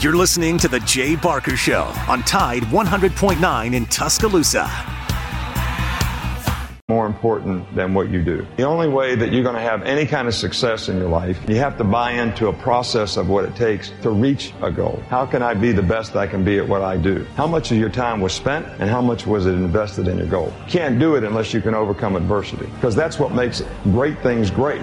You're listening to The Jay Barker Show on Tide 100.9 in Tuscaloosa. More important than what you do. The only way that you're going to have any kind of success in your life, you have to buy into a process of what it takes to reach a goal. How can I be the best I can be at what I do? How much of your time was spent and how much was it invested in your goal? Can't do it unless you can overcome adversity because that's what makes great things great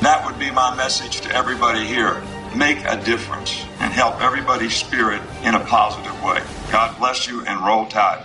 That would be my message to everybody here. Make a difference and help everybody's spirit in a positive way. God bless you and roll tide.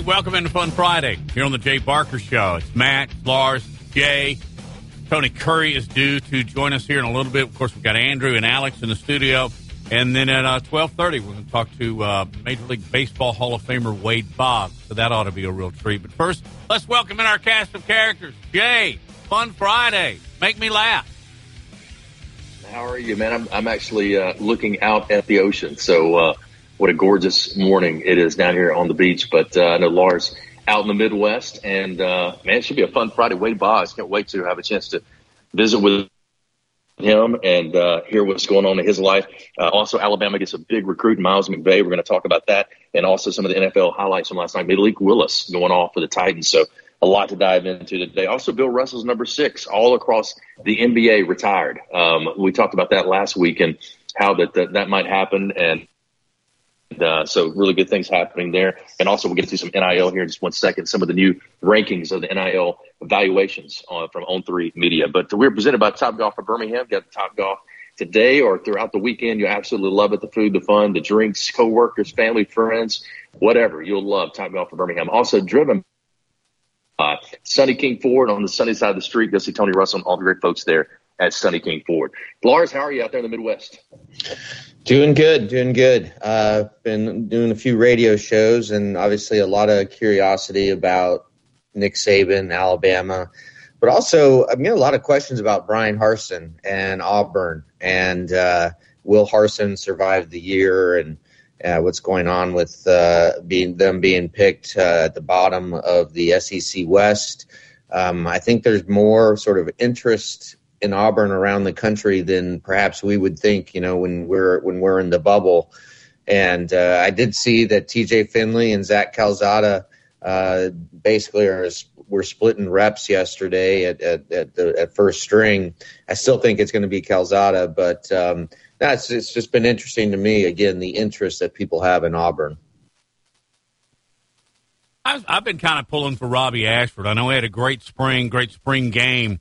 Welcome into Fun Friday here on the Jay Barker Show. It's Matt, Lars, Jay. Tony Curry is due to join us here in a little bit. Of course, we've got Andrew and Alex in the studio. And then at uh, 1230, we're going to talk to uh, Major League Baseball Hall of Famer Wade Boggs. So that ought to be a real treat. But first, let's welcome in our cast of characters. Jay, Fun Friday. Make me laugh. How are you, man? I'm, I'm actually uh, looking out at the ocean. So, uh, what a gorgeous morning it is down here on the beach. But uh, I know Lars out in the Midwest, and uh, man, it should be a fun Friday. Wade Boggs, can't wait to have a chance to visit with him and uh, hear what's going on in his life. Uh, also, Alabama gets a big recruit, Miles McVay. We're going to talk about that, and also some of the NFL highlights from last night. Malik Willis going off for the Titans. So a lot to dive into today. Also, Bill Russell's number six, all across the NBA, retired. Um, we talked about that last week and how that that, that might happen and uh, so really good things happening there. And also we'll get to some NIL here in just one second, some of the new rankings of the NIL evaluations uh, from On Three Media. But we're presented by Top Golf of Birmingham. Got Top Golf today or throughout the weekend. You'll absolutely love it. The food, the fun, the drinks, coworkers, family, friends, whatever. You'll love Top Golf of Birmingham. Also driven Sunny King Ford on the sunny side of the street. Go see Tony Russell and all the great folks there at Sunny King Ford. Lars, how are you out there in the Midwest? Doing good, doing good. Uh, been doing a few radio shows and obviously a lot of curiosity about Nick Saban, Alabama, but also I'm getting a lot of questions about Brian Harsin and Auburn and uh, will Harsin survive the year and uh, what's going on with uh, being them being picked uh, at the bottom of the SEC West. Um, I think there's more sort of interest in Auburn around the country than perhaps we would think. You know, when we're when we're in the bubble. And uh, I did see that T.J. Finley and Zach Calzada uh, basically are were splitting reps yesterday at at, at, the, at first string. I still think it's going to be Calzada, but um, that's it's just been interesting to me again the interest that people have in Auburn. I've, I've been kind of pulling for Robbie Ashford. I know he had a great spring, great spring game,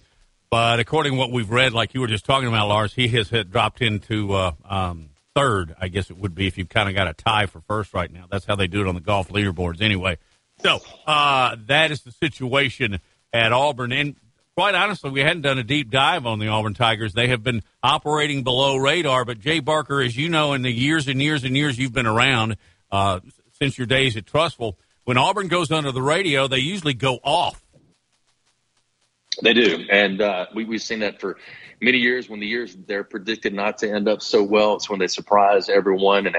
but according to what we've read, like you were just talking about, Lars, he has dropped into uh, um, third. I guess it would be if you've kind of got a tie for first right now. That's how they do it on the golf leaderboards, anyway. So uh, that is the situation at Auburn, and quite honestly, we hadn't done a deep dive on the Auburn Tigers. They have been operating below radar. But Jay Barker, as you know, in the years and years and years you've been around uh, since your days at Trussville, when Auburn goes under the radio, they usually go off. They do, and uh, we, we've seen that for many years. When the years they're predicted not to end up so well, it's when they surprise everyone and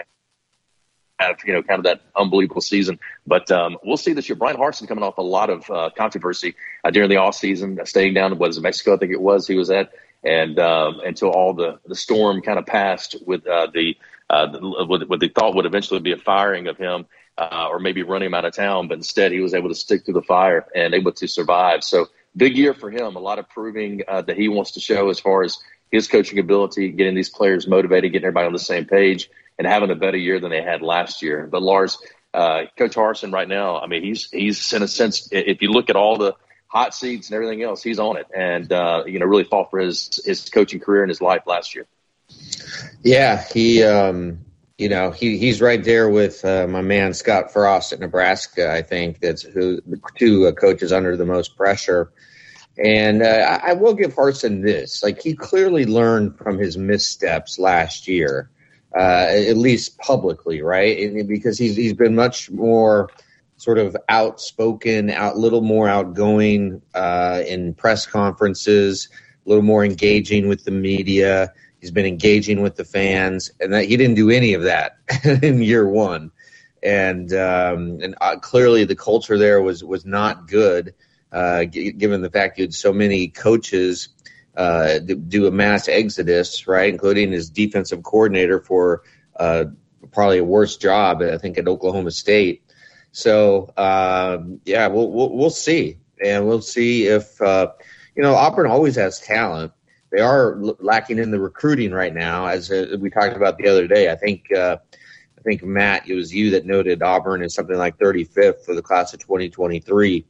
have you know kind of that unbelievable season. But um, we'll see this year. Brian Harsin coming off a lot of uh, controversy uh, during the off season, staying down in what is Mexico, I think it was. He was at, and um, until all the the storm kind of passed with uh, the, uh, the what they thought would eventually be a firing of him. Uh, or maybe running him out of town, but instead he was able to stick through the fire and able to survive. So big year for him. A lot of proving uh, that he wants to show as far as his coaching ability, getting these players motivated, getting everybody on the same page and having a better year than they had last year. But Lars, uh, Coach Harsin right now, I mean, he's he's in a sense, if you look at all the hot seats and everything else, he's on it, and uh, you know, really fought for his his coaching career and his life last year. Yeah, he, um, you know, he he's right there with uh, my man Scott Frost at Nebraska. I think that's who the two uh, coaches under the most pressure. And uh, I will give Harsin this: like he clearly learned from his missteps last year uh, at least publicly, right? Because he's he's been much more sort of outspoken, out little more outgoing uh, in press conferences, a little more engaging with the media. He's been engaging with the fans, and that he didn't do any of that in year one. And um, and uh, clearly the culture there was was not good, uh, g- given the fact you had so many coaches uh, do a mass exodus, right, including his defensive coordinator for uh, probably a worse job, I think, at Oklahoma State. So um, yeah, we'll, we'll, we'll see, and we'll see if uh, you know Auburn always has talent. They are lacking in the recruiting right now, as uh, we talked about the other day. I think uh, I think Matt, it was you that noted Auburn is something like 35th for the class of 2023,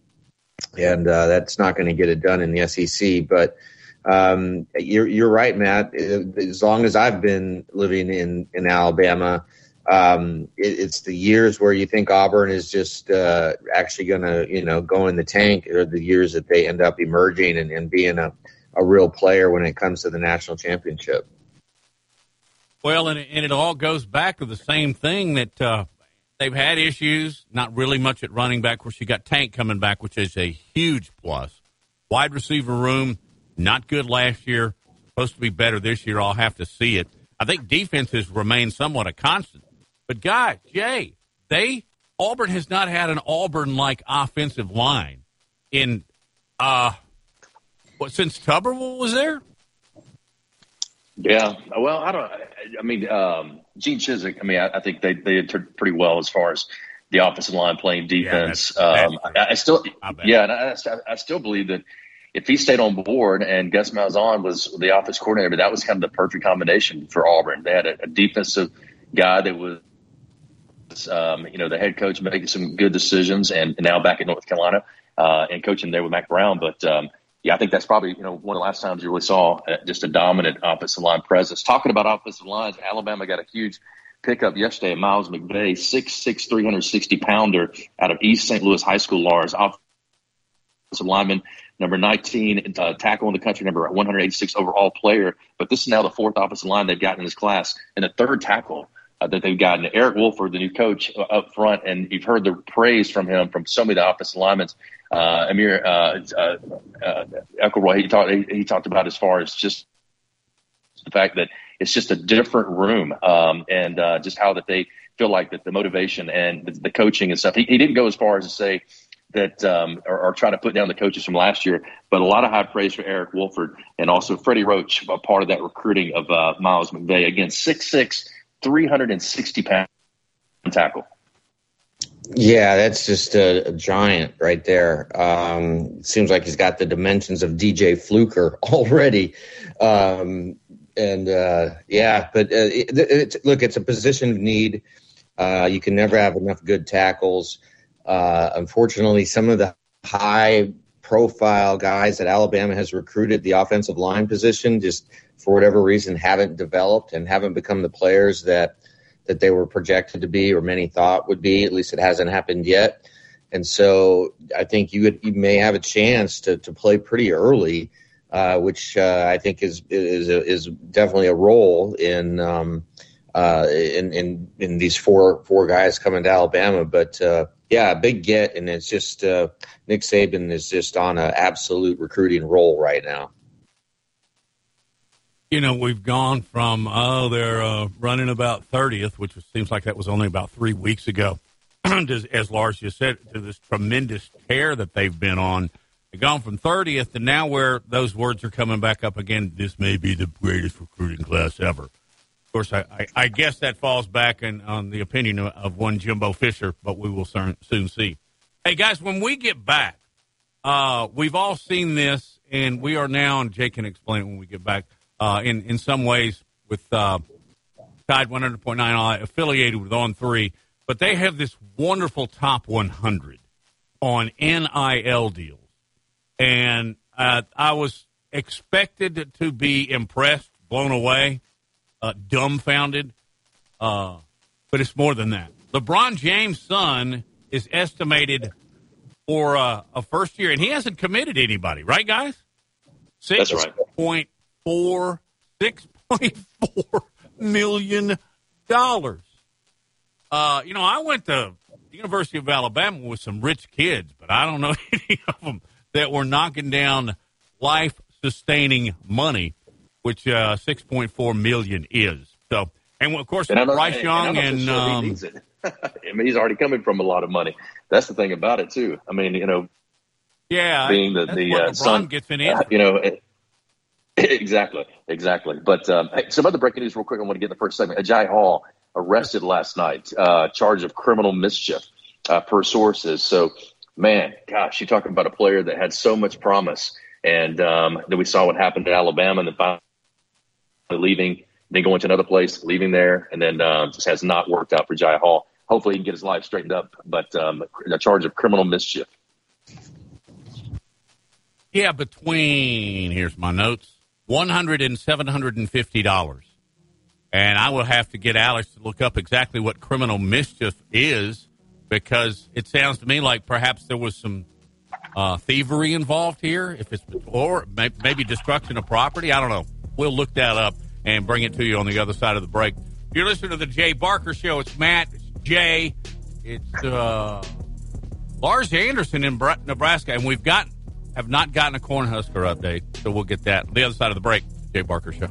and uh, that's not going to get it done in the SEC, but um, you're, you're right, Matt. As long as I've been living in, in Alabama, um, it, it's the years where you think Auburn is just uh, actually going to, you know, go in the tank, or the years that they end up emerging and, and being a, a real player when it comes to the national championship. Well, and it, and it all goes back to the same thing that uh, they've had issues, not really much at running back. Of course, you got Tank coming back, which is a huge plus. Wide receiver room not good last year. Supposed to be better this year. I'll have to see it. I think defense has remained somewhat a constant. But guys, Jay, they Auburn has not had an Auburn like offensive line in uh what since Tuberville was there? Yeah, well, I don't. I mean, um, Gene Chizik. I mean, I, I think they they did pretty well as far as the offensive line playing defense. Yeah, that's, um, I, I, still, yeah, and I, I, still believe that if he stayed on board and Gus Malzahn was the offense coordinator, that was kind of the perfect combination for Auburn. They had a, a defensive guy that was, um, you know, the head coach making some good decisions, and, and now back in North Carolina uh, and coaching there with Mack Brown. But um, yeah, I think that's probably you know one of the last times you really saw uh, just a dominant offensive line presence. Talking about offensive lines, Alabama got a huge pickup yesterday. Miles McVay, 6'6", 360 pounder out of East St. Louis High School. Lars, offensive lineman number 19 uh, tackle in the country, number 186 overall player. But this is now the fourth offensive line they've gotten in this class, and the third tackle uh, that they've gotten. Eric Wolford, the new coach uh, up front, and you've heard the praise from him from so many of the offensive linemen. Uh, Amir uh, uh, uh, he talked, he, he, talked about as far as just the fact that it's just a different room um, and uh, just how that they feel like that the motivation and the, the coaching and stuff. He, he didn't go as far as to say – that um, are, are, trying to put down the coaches from last year. But a lot of high praise for Eric Wolford and also Freddie Roach, a part of that recruiting of uh, Miles McVay. Again, 6'6", 360 pound tackle. Yeah, that's just a, a giant right there. Um, seems like he's got the dimensions of DJ Fluker already. Um, and uh, yeah, but uh, it, look, it's a position of need. Uh, you can never have enough good tackles. Uh, unfortunately, some of the high profile guys that Alabama has recruited the offensive line position just for whatever reason haven't developed and haven't become the players that that they were projected to be or many thought would be. At least it hasn't happened yet. And so I think you would, you may have a chance to, to play pretty early, uh, which uh, I think is is is definitely a role in um, uh, in, in in these four four guys coming to Alabama. But uh, yeah, big get, and it's just uh, Nick Saban is just on an absolute recruiting roll right now. You know, we've gone from oh they're uh, running about thirtieth, which seems like that was only about three weeks ago as Lars just said, to this tremendous tear that they've been on. They've gone from 30th to now where those words are coming back up again. This may be the greatest recruiting class ever. Of course, I, I, I guess that falls back in, on the opinion of, of, one Jimbo Fisher, but we will soon, soon see. Hey, guys, when we get back, uh, we've all seen this, and we are now, and Jay can explain it when we get back, uh, in, in some ways with uh, Tide 100.9 affiliated with On 3 but they have this wonderful top 100 on NIL deals. And uh, I was expected to be impressed, blown away, uh, dumbfounded. Uh, but it's more than that. LeBron James' son is estimated for uh, a first year, and he hasn't committed anybody, right, guys? Six point four, six point four million dollars. Uh, you know, I went to the University of Alabama with some rich kids, but I don't know any of them that were knocking down life sustaining money, which uh, six point four million is. So, and of course, and Bryce Young and, sure um, I mean, he's already coming from a lot of money. That's the thing about it too. I mean, you know, yeah, being the the uh, son, gets in, uh, you know. It, exactly, exactly. But um, hey, some other breaking news, real quick. I want to get in the first segment. Agiye Hall arrested last night, uh, charge of criminal mischief, uh, per sources. So, man, gosh, you're talking about a player that had so much promise, and um, then we saw what happened at Alabama, and then finally leaving, then going to another place, leaving there, and then uh, just has not worked out for Jai Hall. Hopefully, he can get his life straightened up, but um, a charge of criminal mischief. Yeah, between here's my notes, one hundred and seven hundred and fifty dollars. And I will have to get Alex to look up exactly what criminal mischief is because it sounds to me like perhaps there was some uh, thievery involved here. If it's or maybe destruction of property, I don't know. We'll look that up and bring it to you on the other side of the break. You're listening to the Jay Barker Show. It's Matt, it's Jay, it's uh, Lars Anderson in Nebraska, and we've got have not gotten a Cornhusker update, so we'll get that the other side of the break. Jay Barker Show.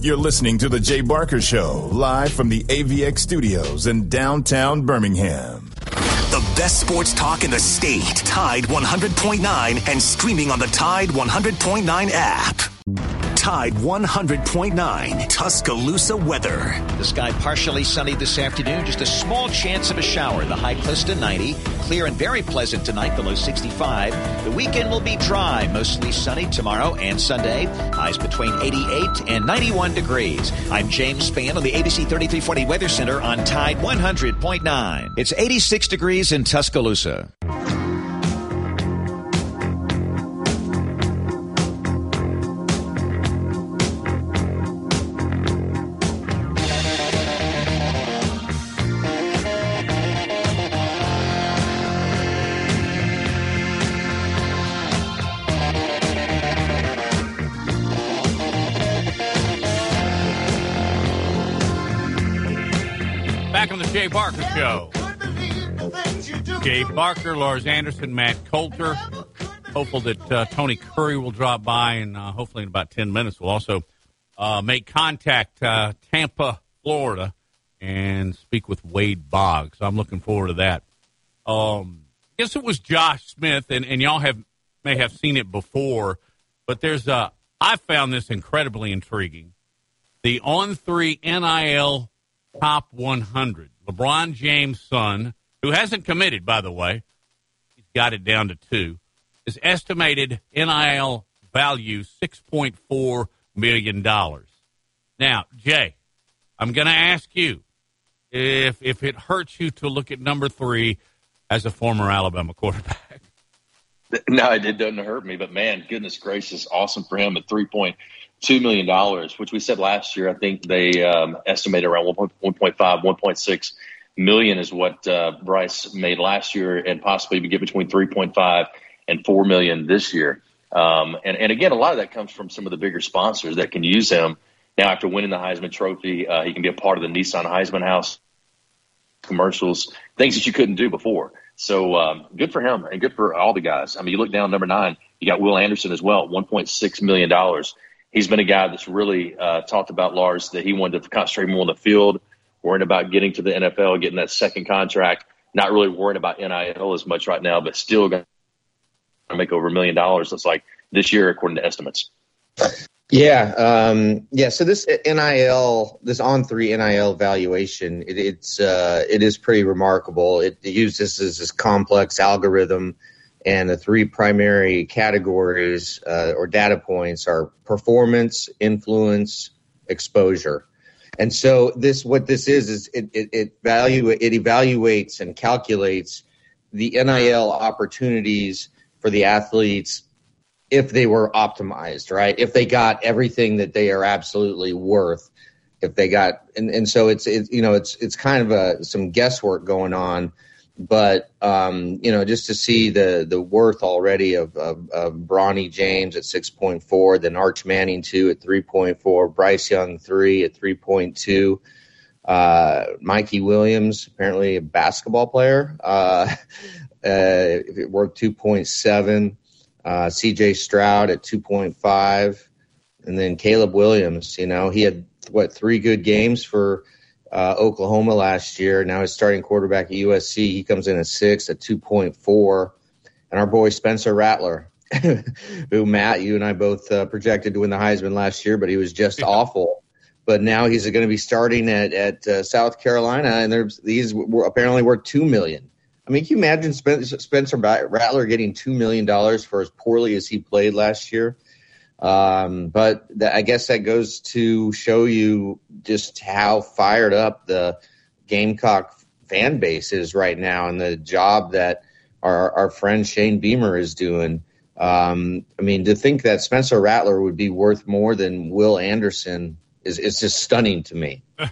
You're listening to The Jay Barker Show, live from the AVX studios in downtown Birmingham. The best sports talk in the state. Tide 100.9 and streaming on the Tide 100.9 app. Tide 100.9 Tuscaloosa weather. The sky partially sunny this afternoon, just a small chance of a shower. The high close to 90. Clear and very pleasant tonight, below 65. The weekend will be dry, mostly sunny tomorrow and Sunday. Highs between 88 and 91 degrees. I'm James Spann on the ABC 3340 Weather Center on Tide 100.9. It's 86 degrees in Tuscaloosa. Show. Jay Barker, Lars Anderson, Matt Coulter. Hopeful that uh, Tony Curry will drop by, and uh, hopefully in about 10 minutes we'll also uh, make contact uh, Tampa, Florida, and speak with Wade Boggs. I'm looking forward to that. Um, I guess it was Josh Smith, and, and y'all have may have seen it before, but there's a. I found this incredibly intriguing. The on three NIL top 100. LeBron James' son, who hasn't committed, by the way, he's got it down to two, is estimated NIL value $6.4 million. Now, Jay, I'm going to ask you if if it hurts you to look at number three as a former Alabama quarterback. No, it doesn't hurt me, but man, goodness gracious, awesome for him at three point two million dollars, which we said last year. I think they um, estimated around 1.5, 1.6 million is what uh, Bryce made last year, and possibly get between 3.5 and 4 million this year. Um, and, and again, a lot of that comes from some of the bigger sponsors that can use him. Now, after winning the Heisman Trophy, uh, he can be a part of the Nissan Heisman House commercials, things that you couldn't do before. So um, good for him and good for all the guys. I mean, you look down number nine, you got Will Anderson as well, $1.6 million. He's been a guy that's really uh, talked about, Lars, that he wanted to concentrate more on the field, worrying about getting to the NFL, getting that second contract, not really worrying about NIL as much right now, but still going to make over a million dollars. It's like this year, according to estimates. Yeah, um, yeah. So this NIL, this on three NIL valuation, it, it's uh, it is pretty remarkable. It, it uses this, this complex algorithm, and the three primary categories uh, or data points are performance, influence, exposure. And so this, what this is, is it, it, it value it evaluates and calculates the NIL opportunities for the athletes if they were optimized, right? If they got everything that they are absolutely worth, if they got, and, and so it's, it, you know, it's, it's kind of a, some guesswork going on, but, um, you know, just to see the, the worth already of, of, of Bronny James at 6.4, then Arch Manning 2 at 3.4, Bryce Young 3 at 3.2, uh, Mikey Williams, apparently a basketball player, uh, uh, worth 2.7, uh, CJ Stroud at 2.5, and then Caleb Williams. You know, he had what three good games for uh, Oklahoma last year. Now he's starting quarterback at USC. He comes in at six at 2.4, and our boy Spencer Rattler, who Matt, you and I both uh, projected to win the Heisman last year, but he was just yeah. awful. But now he's going to be starting at at uh, South Carolina, and there's these were apparently worth two million. I mean, can you imagine Spencer Rattler getting two million dollars for as poorly as he played last year? Um, but I guess that goes to show you just how fired up the Gamecock fan base is right now, and the job that our our friend Shane Beamer is doing. Um, I mean, to think that Spencer Rattler would be worth more than Will Anderson is is just stunning to me.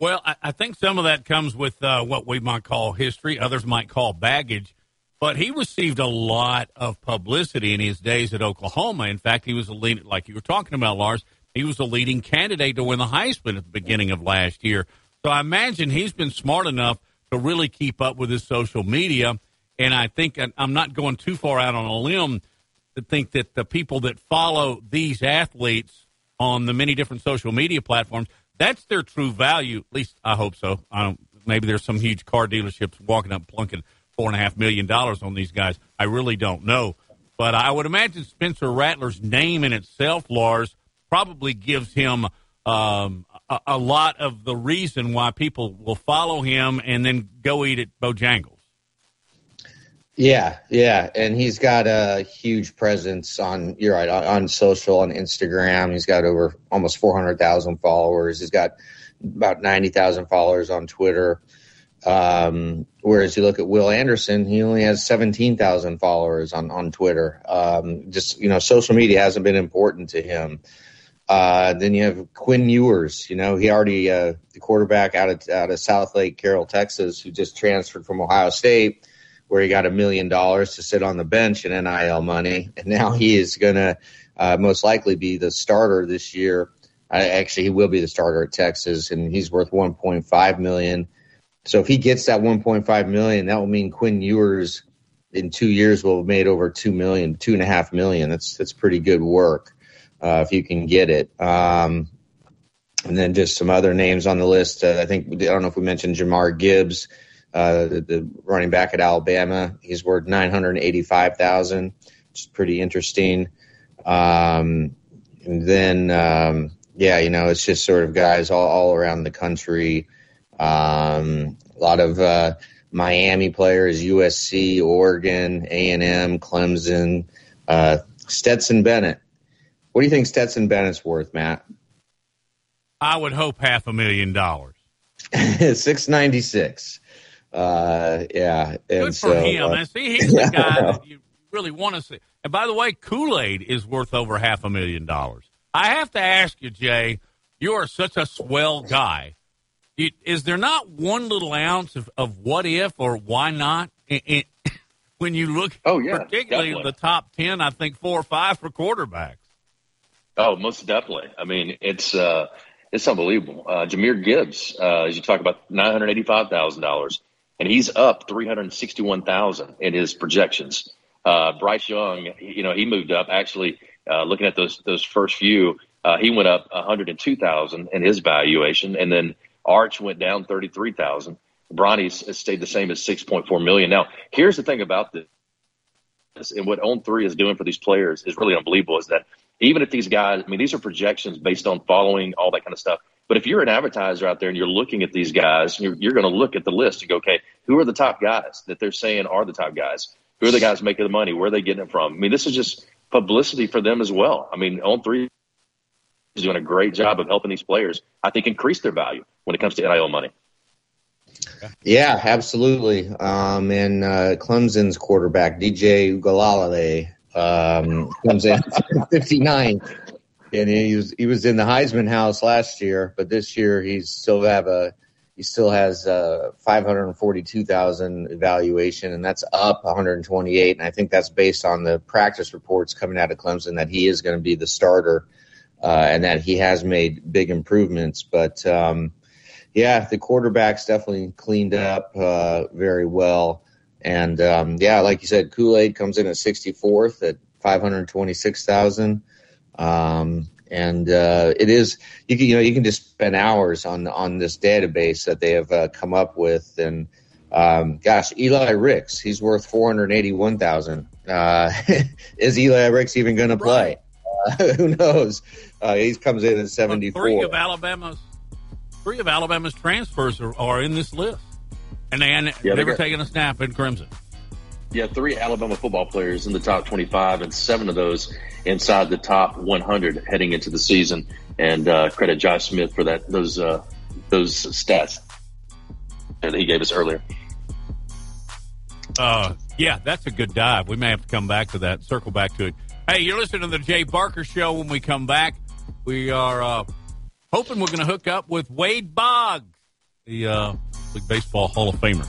Well, I, I, think some of that comes with uh, what we might call history, others might call baggage. But he received a lot of publicity in his days at Oklahoma. In fact, he was a lead, like you were talking about, Lars. He was a leading candidate to win the Heisman at the beginning of last year. So I imagine he's been smart enough to really keep up with his social media. And I think I'm not going too far out on a limb to think that the people that follow these athletes on the many different social media platforms that's their true value. At least I hope so. I maybe there's some huge car dealerships walking up plunking four and a half million dollars on these guys. I really don't know, but I would imagine Spencer Rattler's name in itself, Lars, probably gives him um, a, a, lot of the reason why people will follow him and then go eat at Bojangles. Yeah, yeah, and he's got a huge presence on. You're right on, on social on Instagram. He's got over almost four hundred thousand followers. He's got about ninety thousand followers on Twitter. Um, whereas you look at Will Anderson, he only has seventeen thousand followers on on Twitter. Um, just you know, social media hasn't been important to him. Uh, then you have Quinn Ewers. You know, he already uh, the quarterback out of out of Southlake Carroll, Texas, who just transferred from Ohio State where he got a million dollars to sit on the bench in NIL money, and now he is going to uh, most likely be the starter this year. Actually, he will be the starter at Texas, and he's worth 1.5 million. So if he gets that 1.5 million, that will mean Quinn Ewers in two years will have made over two million, two and a half million. That's that's pretty good work uh, if you can get it. Um, and then just some other names on the list. Uh, I think I don't know if we mentioned Jahmyr Gibbs uh, the, the, running back at Alabama. He's worth nine hundred eighty-five thousand, which is pretty interesting. Um, and then, um, yeah, you know, it's just sort of guys all, all around the country. Um, a lot of uh, Miami players, USC, Oregon, A and M, Clemson, uh, Stetson Bennett. What do you think Stetson Bennett's worth, Matt? I would hope half a million dollars. Six ninety six. Uh, yeah. And Good for so, him. Uh, and see, he's the guy that you really want to see. And by the way, Kool Aid is worth over half a million dollars. I have to ask you, Jay, you are such a swell guy. Is there not one little ounce of, of what if or why not when you look, oh, yeah, particularly definitely. the top 10, I think four or five for quarterbacks? Oh, most definitely. I mean, it's uh, it's unbelievable. Uh, Jahmyr Gibbs, uh, as you talk about, nine hundred eighty-five thousand dollars, and he's up three hundred sixty-one thousand in his projections. Uh, Bryce Young, you know, he moved up. Actually, uh, looking at those those first few, uh, he went up one hundred and two thousand in his valuation, and then Arch went down thirty three thousand. Bronny's stayed the same as six point four million. Now, here's the thing about this, and what On Three is doing for these players is really unbelievable. Is that even if these guys, I mean, these are projections based on following all that kind of stuff. But if you're an advertiser out there and you're looking at these guys, you're, you're going to look at the list and go, okay, who are the top guys that they're saying are the top guys? Who are the guys making the money? Where are they getting it from? I mean, this is just publicity for them as well. I mean, on three is doing a great job of helping these players, I think, increase their value when it comes to NIL money. Yeah, absolutely. Um, and uh, Clemson's quarterback, DJ Uiagalelei, um, comes in 59, and he was he was in the Heisman House last year, but this year he's still have a he still has a 542,000 evaluation, and that's up 128. And I think that's based on the practice reports coming out of Clemson that he is going to be the starter, uh, and that he has made big improvements. But um, yeah, the quarterback's definitely cleaned up uh, very well. And um, yeah, like you said, Kool Aid comes in at 64th at 526,000. Um, and uh, it is you can you know you can just spend hours on on this database that they have uh, come up with. And um, gosh, Eli Ricks, he's worth 481,000. Uh, is Eli Ricks even going to play? Uh, who knows? Uh, he comes in at 74. three of Alabama's three of Alabama's transfers are, are in this list and they had yeah, never taken a snap in Crimson. Yeah, three Alabama football players in the top 25, and seven of those inside the top 100 heading into the season. And uh, credit Josh Smith for that those uh, those stats that he gave us earlier. Uh, yeah, that's a good dive. We may have to come back to that, circle back to it. Hey, you're listening to the Jay Barker Show. When we come back, we are uh, hoping we're going to hook up with Wade Boggs, the uh, League Baseball Hall of Famer.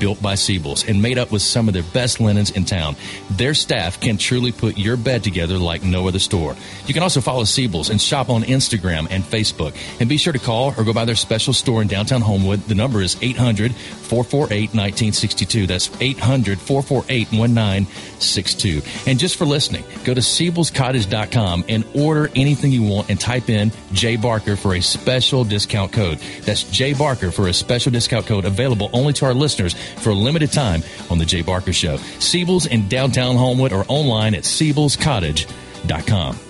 built by Siebel's and made up with some of their best linens in town. Their staff can truly put your bed together like no other store. You can also follow Siebel's and shop on Instagram and Facebook. And be sure to call or go by their special store in downtown Homewood. The number is 800 448 1962. That's 800 448 1962. And just for listening, go to Siebel'sCottage.com and order anything you want and type in J Barker for a special discount code. That's J Barker for a special discount code available only to our listeners for a limited time on The Jay Barker Show. Siebel's in downtown Homewood or online at Siebel'sCottage.com.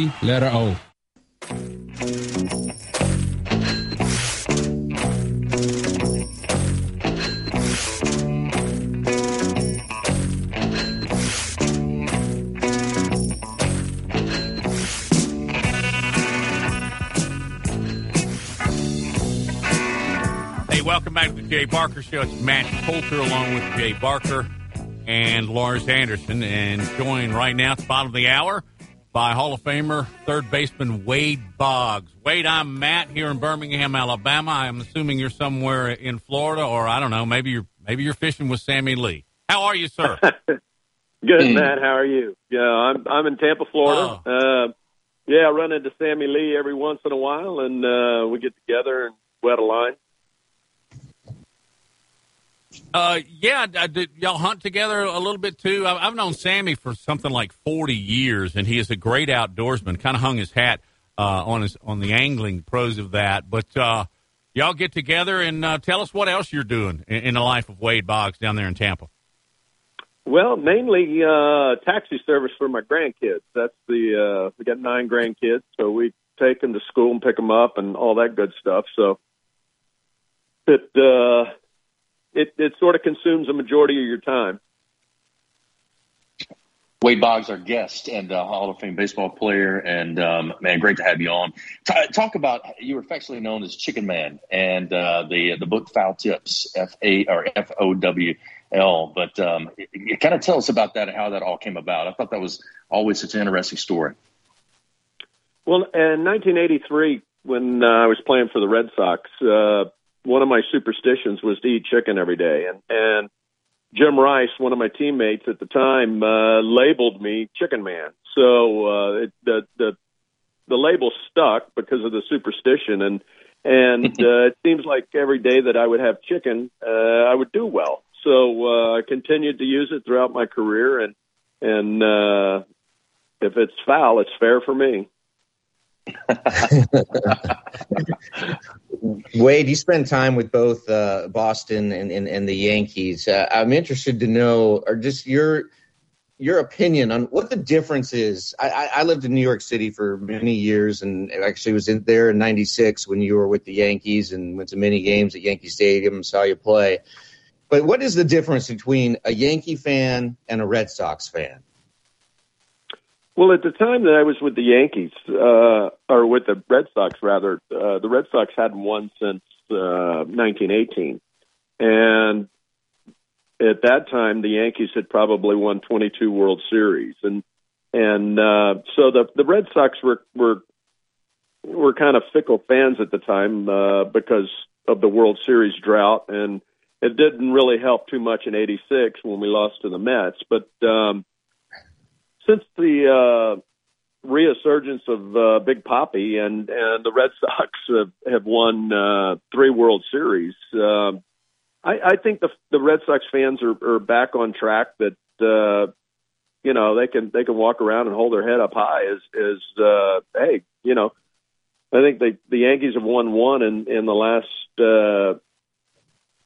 C letter O. Hey, welcome back to the Jay Barker Show. It's Matt Coulter along with Jay Barker and Lars Anderson. And joined right now at the bottom of the hour by Hall of Famer third baseman Wade Boggs. Wade, I'm Matt here in Birmingham, Alabama. I'm assuming you're somewhere in Florida, or I don't know, maybe you're maybe you're fishing with Sammy Lee. How are you, sir? Good, Matt. How are you? Yeah, I'm I'm in Tampa, Florida. Oh. Uh, yeah, I run into Sammy Lee every once in a while, and uh, we get together and wet a line. Uh, yeah, did y'all hunt together a little bit too? I've known Sammy for something like forty years, and he is a great outdoorsman. Kind of hung his hat uh, on his on the angling pros of that. But uh, y'all get together and uh, tell us what else you're doing in, in, the life of Wade Boggs down there in Tampa. Well, mainly uh, taxi service for my grandkids. That's the uh, we got nine grandkids, so we take them to school and pick them up and all that good stuff. So it uh, it, it sort of consumes a majority of your time. Wade Boggs, our guest and uh, Hall of Fame baseball player, and um, man, great to have you on. T- talk about you were affectionately known as Chicken Man, and uh, the the book Foul Tips, F A or F O W L. But um, kind of tell us about that and how that all came about. I thought that was always such an interesting story. Well, in 1983, when uh, I was playing for the Red Sox, uh, one of my superstitions was to eat chicken every day, and and Jim Rice, one of my teammates at the time, uh, labeled me Chicken Man. So uh, it, the the the label stuck because of the superstition, and and uh, it seems like every day that I would have chicken, uh, I would do well. So uh, I continued to use it throughout my career, and and uh, if it's foul, it's fair for me. Wade, you spend time with both uh, Boston and, and, and, the Yankees. Uh, I'm interested to know, or just your your opinion on what the difference is. I, I, lived in New York City for many years, and actually was in there in '96 when you were with the Yankees and went to many games at Yankee Stadium and saw you play. But what is the difference between a Yankee fan and a Red Sox fan? Well, at the time that I was with the Yankees, uh, or with the Red Sox, rather, uh, the Red Sox hadn't won since uh, 1918, and at that time, the Yankees had probably won 22 World Series, and and uh, so the the Red Sox were were were kind of fickle fans at the time uh, because of the World Series drought, and it didn't really help too much in '86 when we lost to the Mets. But um, since the uh, resurgence of uh, Big Poppy and and the Red Sox have, have won uh, three World Series. Uh, I, I think the the Red Sox fans are, are back on track. That uh, you know they can they can walk around and hold their head up high. As as uh, hey, you know, I think the the Yankees have won one in in the last uh,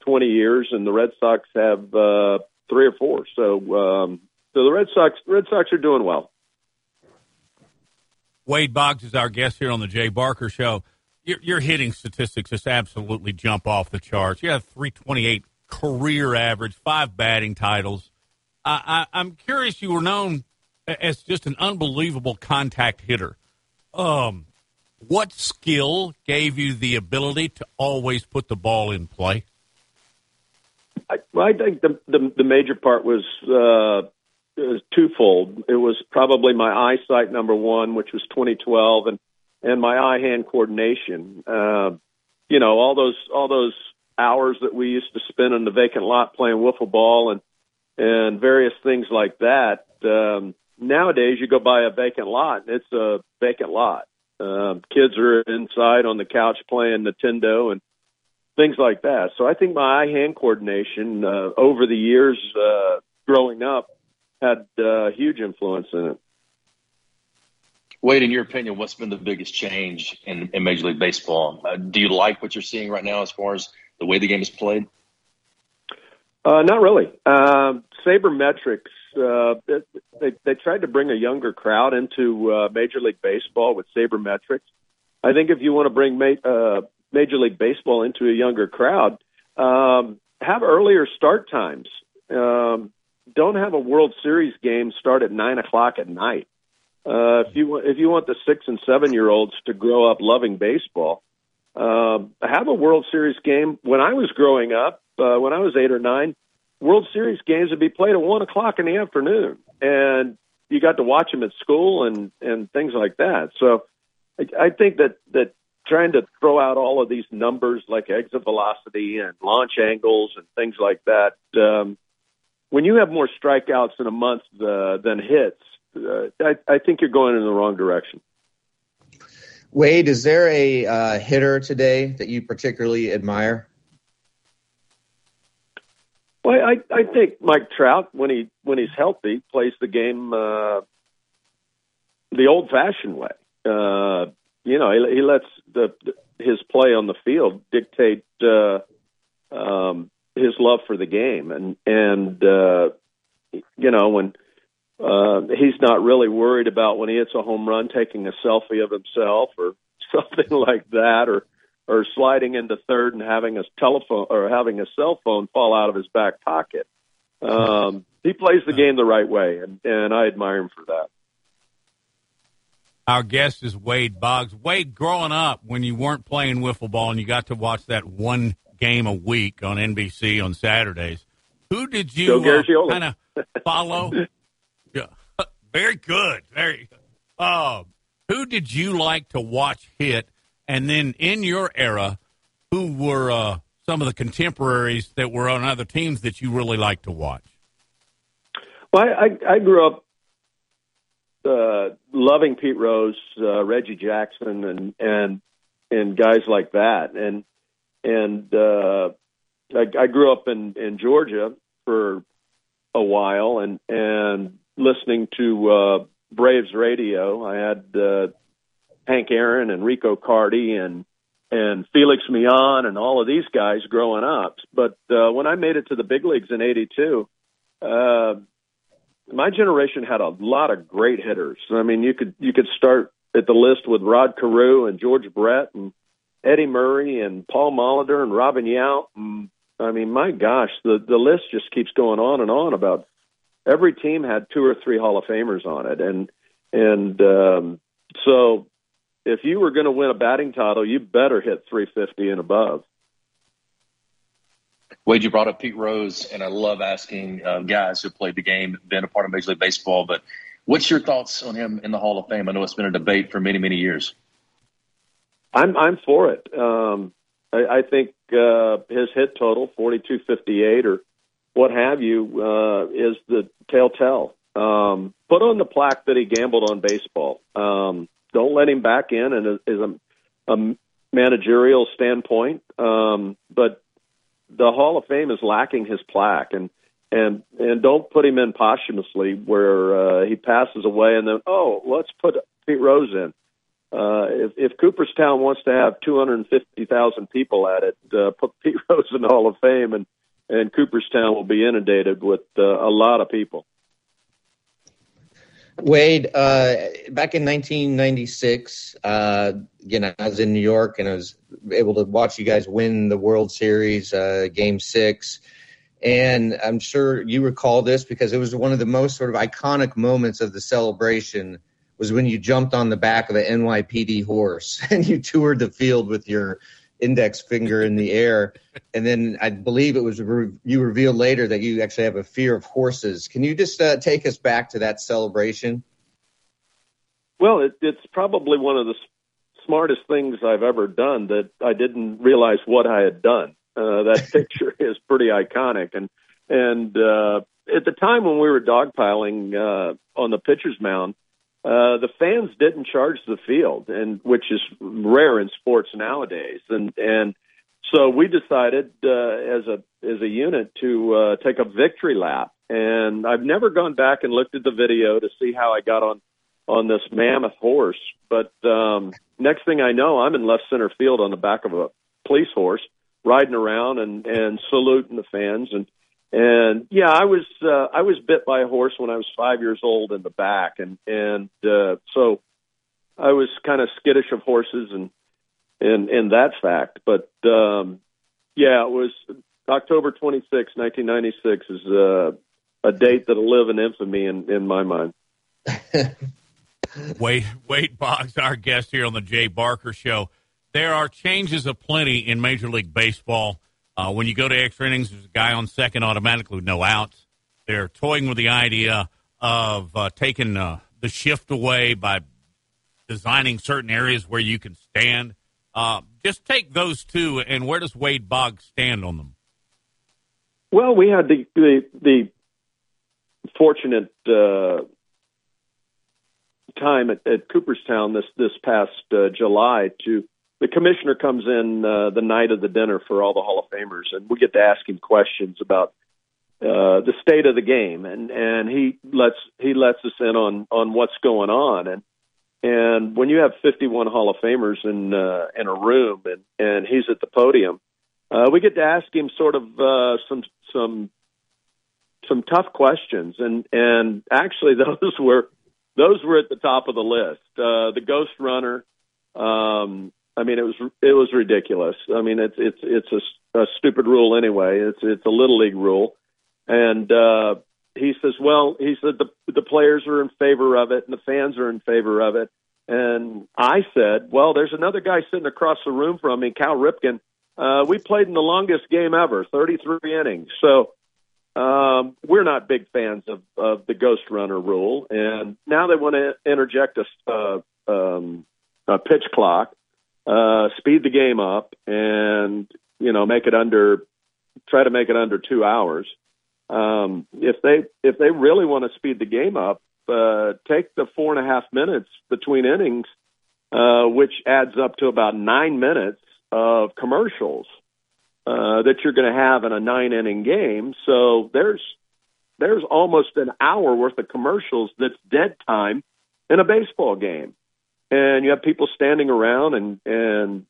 twenty years, and the Red Sox have uh, three or four. So um, so the Red Sox Red Sox are doing well. Wade Boggs is our guest here on the Jay Barker Show. Your, your hitting statistics just absolutely jump off the charts. You have 328 career average, five batting titles. I, I, I'm curious, you were known as just an unbelievable contact hitter. Um, what skill gave you the ability to always put the ball in play? I, well, I think the, the the major part was uh, was twofold. It was probably my eyesight number one, which was 2012, and and my eye hand coordination. Uh, you know, all those all those hours that we used to spend in the vacant lot playing wiffle ball and and various things like that. Um, nowadays, you go by a vacant lot, and it's a vacant lot. Um, kids are inside on the couch playing Nintendo and things like that. So I think my eye hand coordination uh, over the years uh, growing up had uh, huge influence in it. Wade, in your opinion, what's been the biggest change in, in Major League Baseball? Uh, do you like what you're seeing right now as far as the way the game is played? Uh, not really. Uh, sabermetrics. Uh, they they tried to bring a younger crowd into uh, Major League Baseball with sabermetrics. I think if you want to bring ma- uh, Major League Baseball into a younger crowd, um, have earlier start times. Um, don't have a World Series game start at nine o'clock at night. Uh, if you if you want the six and seven year olds to grow up loving baseball, um, have a World Series game. When I was growing up, uh, when I was eight or nine, World Series games would be played at one o'clock in the afternoon, and you got to watch them at school and and things like that. So, I, I think that that trying to throw out all of these numbers like exit velocity and launch angles and things like that. Um, when you have more strikeouts in a month uh, than hits, uh, I, I, think you're going in the wrong direction. Wade, is there a uh, hitter today that you particularly admire? Well, I, I think Mike Trout, when he when he's healthy, plays the game uh, the old-fashioned way. Uh, you know, he, he lets the, his play on the field dictate uh, um, his love for the game, and and uh, you know when uh, he's not really worried about when he hits a home run taking a selfie of himself or something like that, or or sliding into third and having a telephone or having a cell phone fall out of his back pocket. Um, he plays the game the right way, and, and I admire him for that. Our guest is Wade Boggs. Wade, growing up, when you weren't playing wiffle ball and you got to watch that one game a week on NBC on Saturdays. Who did you uh, kind of follow? yeah, very good. Very. Uh, who did you like to watch hit? And then in your era, who were uh, some of the contemporaries that were on other teams that you really liked to watch? Well, I, I grew up uh, loving Pete Rose, uh, Reggie Jackson, and and and guys like that. And and uh, I, I grew up in in Georgia for a while, and and listening to uh, Braves radio. I had uh, Hank Aaron and Rico Carty and and Felix Millan and all of these guys growing up. But uh, when I made it to the big leagues in '82, uh, my generation had a lot of great hitters. I mean, you could you could start at the list with Rod Carew and George Brett and Eddie Murray and Paul Molitor and Robin Yount. And, I mean, my gosh, the the list just keeps going on and on about every team had two or three Hall of Famers on it, and and um, so if you were going to win a batting title, you better hit 350 and above. Wade, you brought up Pete Rose, and I love asking uh, guys who played the game, been a part of Major League Baseball, but What's your thoughts on him in the Hall of Fame? I know it's been a debate for many, many years. I'm I'm for it. Um, I, I think uh, his hit total, 4258 or what have you, uh, is the telltale. Um, put on the plaque that he gambled on baseball. Um, don't let him back in and is a, a managerial standpoint. Um, but the Hall of Fame is lacking his plaque, and and and don't put him in posthumously where uh, he passes away and then oh let's put Pete Rose in. Uh, if, if Cooperstown wants to have 250,000 people at it, uh, put Pete Rose in the Hall of Fame, and and Cooperstown will be inundated with uh, a lot of people. Wade, uh, back in 1996, uh, again, I was in New York and I was able to watch you guys win the World Series, uh, Game Six. And I'm sure you recall this because it was one of the most sort of iconic moments of the celebration was when you jumped on the back of an NYPD horse and you toured the field with your index finger in the air. And then I believe it was re- you revealed later that you actually have a fear of horses. Can you just uh, take us back to that celebration? Well, it, it's probably one of the smartest things I've ever done that I didn't realize what I had done. Uh, that picture is pretty iconic, and and uh, at the time when we were dogpiling uh, on the pitcher's mound, uh, the fans didn't charge the field, and which is rare in sports nowadays. And and so we decided uh, as a as a unit to uh, take a victory lap. And I've never gone back and looked at the video to see how I got on on this mammoth horse. But um, next thing I know, I'm in left center field on the back of a police horse, riding around and and saluting the fans and and yeah, I was uh, I was bit by a horse when I was five years old in the back, and and uh, so I was kind of skittish of horses and and and that fact. But um, yeah, it was October 26, 1996 is uh, a date that'll live in infamy in in my mind. wait, Wade, Boggs, our guest here on the Jay Barker Show. There are changes aplenty in Major League Baseball. Uh, when you go to extra innings, there's a guy on second automatically with no outs. They're toying with the idea of uh, taking uh, the shift away by designing certain areas where you can stand. Uh, just take those two, and where does Wade Boggs stand on them? Well, we had the the, the fortunate uh, time at, at, Cooperstown this this past uh, July to the commissioner comes in uh, the night of the dinner for all the Hall of Famers, and we get to ask him questions about uh, the state of the game, and and he lets he lets us in on on what's going on, and and when you have 51 Hall of Famers in uh, in a room, and and he's at the podium, uh, we get to ask him sort of uh, some some some tough questions, and and actually those were those were at the top of the list. Uh, the Ghost Runner. Um, I mean, it was it was ridiculous. I mean, it's it's it's a, a stupid rule anyway. It's it's a little league rule, and uh, he says, well, he said the the players are in favor of it and the fans are in favor of it. And I said, well, there's another guy sitting across the room from me, Cal Ripken. Uh, we played in the longest game ever, 33 innings. So um, we're not big fans of, of the ghost runner rule, and now they want to interject a, uh, um, a pitch clock uh, speed the game up and you know make it under try to make it under two hours. Um, if they if they really want to speed the game up, uh, take the four and a half minutes between innings, uh, which adds up to about nine minutes of commercials uh, that you're going to have in a nine inning game. So there's there's almost an hour worth of commercials that's dead time in a baseball game and you have people standing around and and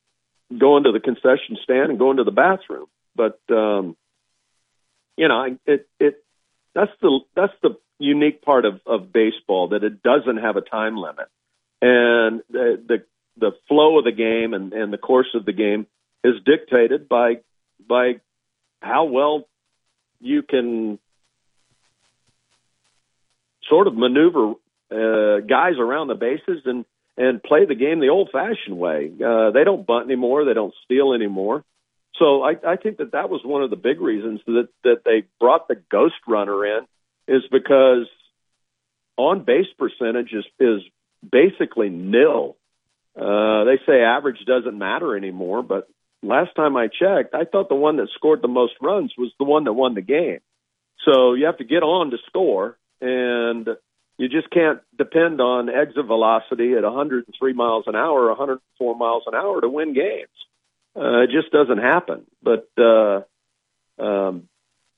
going to the concession stand and going to the bathroom. But um, you know, it it that's the that's the unique part of of baseball that it doesn't have a time limit, and the the, the flow of the game and and the course of the game is dictated by by how well you can sort of maneuver uh, guys around the bases and and play the game the old-fashioned way. Uh, they don't bunt anymore. They don't steal anymore. So I, I think that that was one of the big reasons that that they brought the ghost runner in, is because on base percentage is is basically nil. Uh, they say average doesn't matter anymore, but last time I checked, I thought the one that scored the most runs was the one that won the game. So you have to get on to score, and you just can't depend on exit velocity at 103 miles an hour, 104 miles an hour to win games. Uh, it just doesn't happen. But uh, um,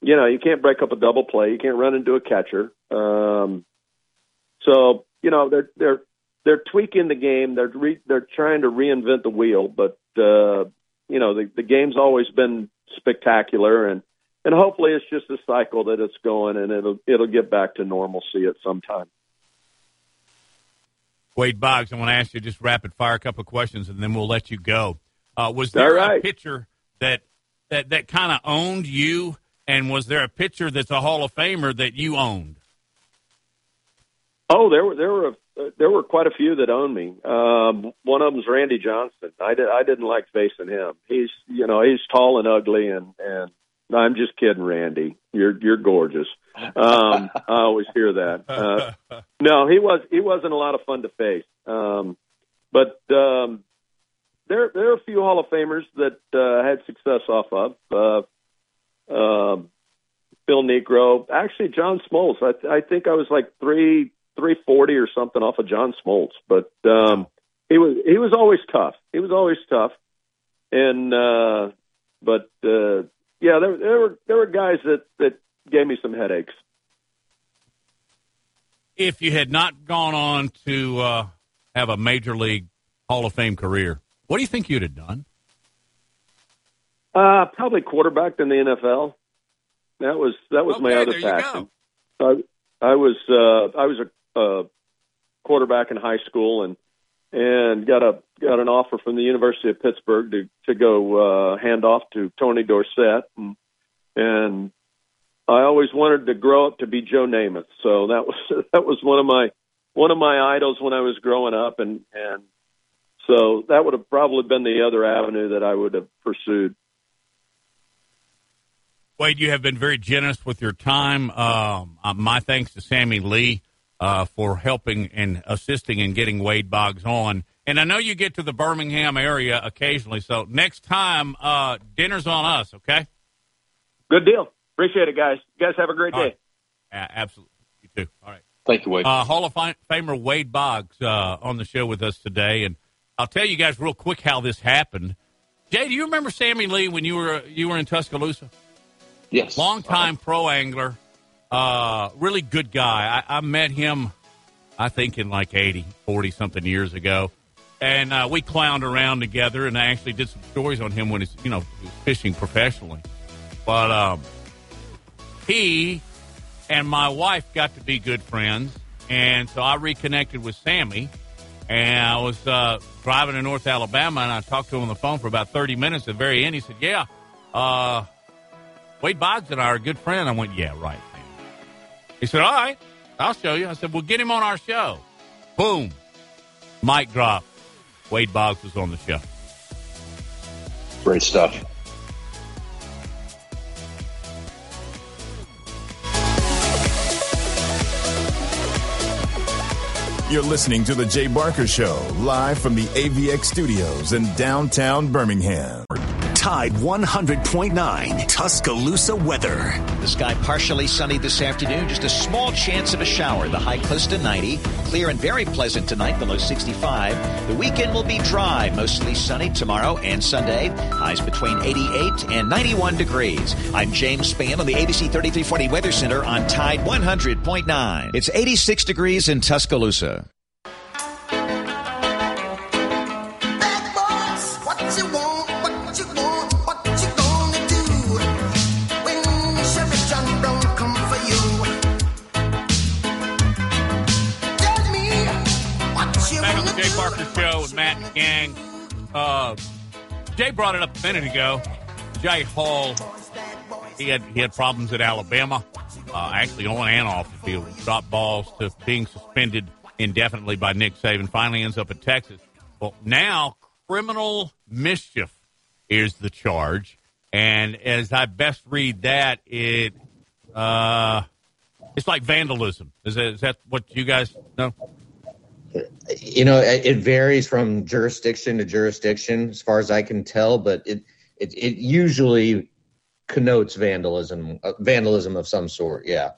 you know, you can't break up a double play. You can't run into a catcher. Um, so you know they're they're they're tweaking the game. They're re, they're trying to reinvent the wheel. But uh, you know the the game's always been spectacular, and and hopefully it's just a cycle that it's going, and it'll it'll get back to normalcy at some time. Wade Boggs, I want to ask you just rapid fire a couple of questions, and then we'll let you go. Uh, was there right. a pitcher that that that kind of owned you, and was there a pitcher that's a Hall of Famer that you owned? Oh, there were there were a, there were quite a few that owned me. Um, one of them's Randy Johnson. I did I didn't like facing him. He's you know he's tall and ugly, and and I'm just kidding, Randy. You're you're gorgeous. Um, I always hear that. Uh, no, he was he wasn't a lot of fun to face. Um, but um, there there are a few Hall of Famers that uh, had success off of. Uh, uh, Phil Niekro, actually John Smoltz. I, I think I was like three three forty or something off of John Smoltz, but um, he was he was always tough. He was always tough, and uh, but uh, yeah, there there were there were guys that that gave me some headaches. If you had not gone on to uh, have a major league Hall of Fame career, what do you think you'd have done? Uh, probably quarterbacked in the NFL. That was that was okay, my other passion. I, I was uh, I was a uh, quarterback in high school and and got a got an offer from the University of Pittsburgh to to go uh, hand off to Tony Dorsett and and I always wanted to grow up to be Joe Namath. So that was that was one of my one of my idols when I was growing up and and so that would have probably been the other avenue that I would have pursued. Wade, you have been very generous with your time. Um, uh, my thanks to Sammy Lee uh, for helping and assisting in getting Wade Boggs on. And I know you get to the Birmingham area occasionally, so next time, uh, dinner's on us, okay? Good deal. Appreciate it, guys. You guys have a great All day. Right. Uh, absolutely. You too. All right. Thank you, Wade. Uh, Hall of Famer Wade Boggs uh, on the show with us today, and I'll tell you guys real quick how this happened. Jay, do you remember Sammy Lee when you were you were in Tuscaloosa? Yes. Long time uh-huh. pro angler, uh, really good guy. I, I, met him, I think, in like 80, 40 something years ago. And uh, we clowned around together, and I actually did some stories on him when he's, you know, fishing professionally. But um, he and my wife got to be good friends, and so I reconnected with Sammy. And I was uh, driving to North Alabama, and I talked to him on the phone for about 30 minutes. At the very end, he said, Yeah, uh, Wade Boggs and I are a good friend. I went, Yeah, right. Man. He said, All right, I'll show you. I said, Well, get him on our show. Boom. Mic drop. Wade Boggs was on the show. Great stuff. You're listening to The Jay Barker Show, live from the AVX studios in downtown Birmingham. Tide 100.9 Tuscaloosa weather. The sky partially sunny this afternoon, just a small chance of a shower. The high close to 90. Clear and very pleasant tonight, below 65. The weekend will be dry, mostly sunny tomorrow and Sunday. Highs between 88 and 91 degrees. I'm James Spann on the ABC 3340 Weather Center on Tide 100.9. It's 86 degrees in Tuscaloosa. Matt and gang. Uh, Jay brought it up a minute ago. Jay Hall, he had he had problems at Alabama, uh, actually on and off the field. Dropped balls to being suspended indefinitely by Nick Saban. Finally ends up at Texas. Well, now criminal mischief is the charge, and as I best read that, it uh, It's like vandalism. Is that, is that what you guys know? You know, it varies from jurisdiction to jurisdiction, as far as I can tell. But it it, it usually connotes vandalism, uh, vandalism of some sort. Yeah.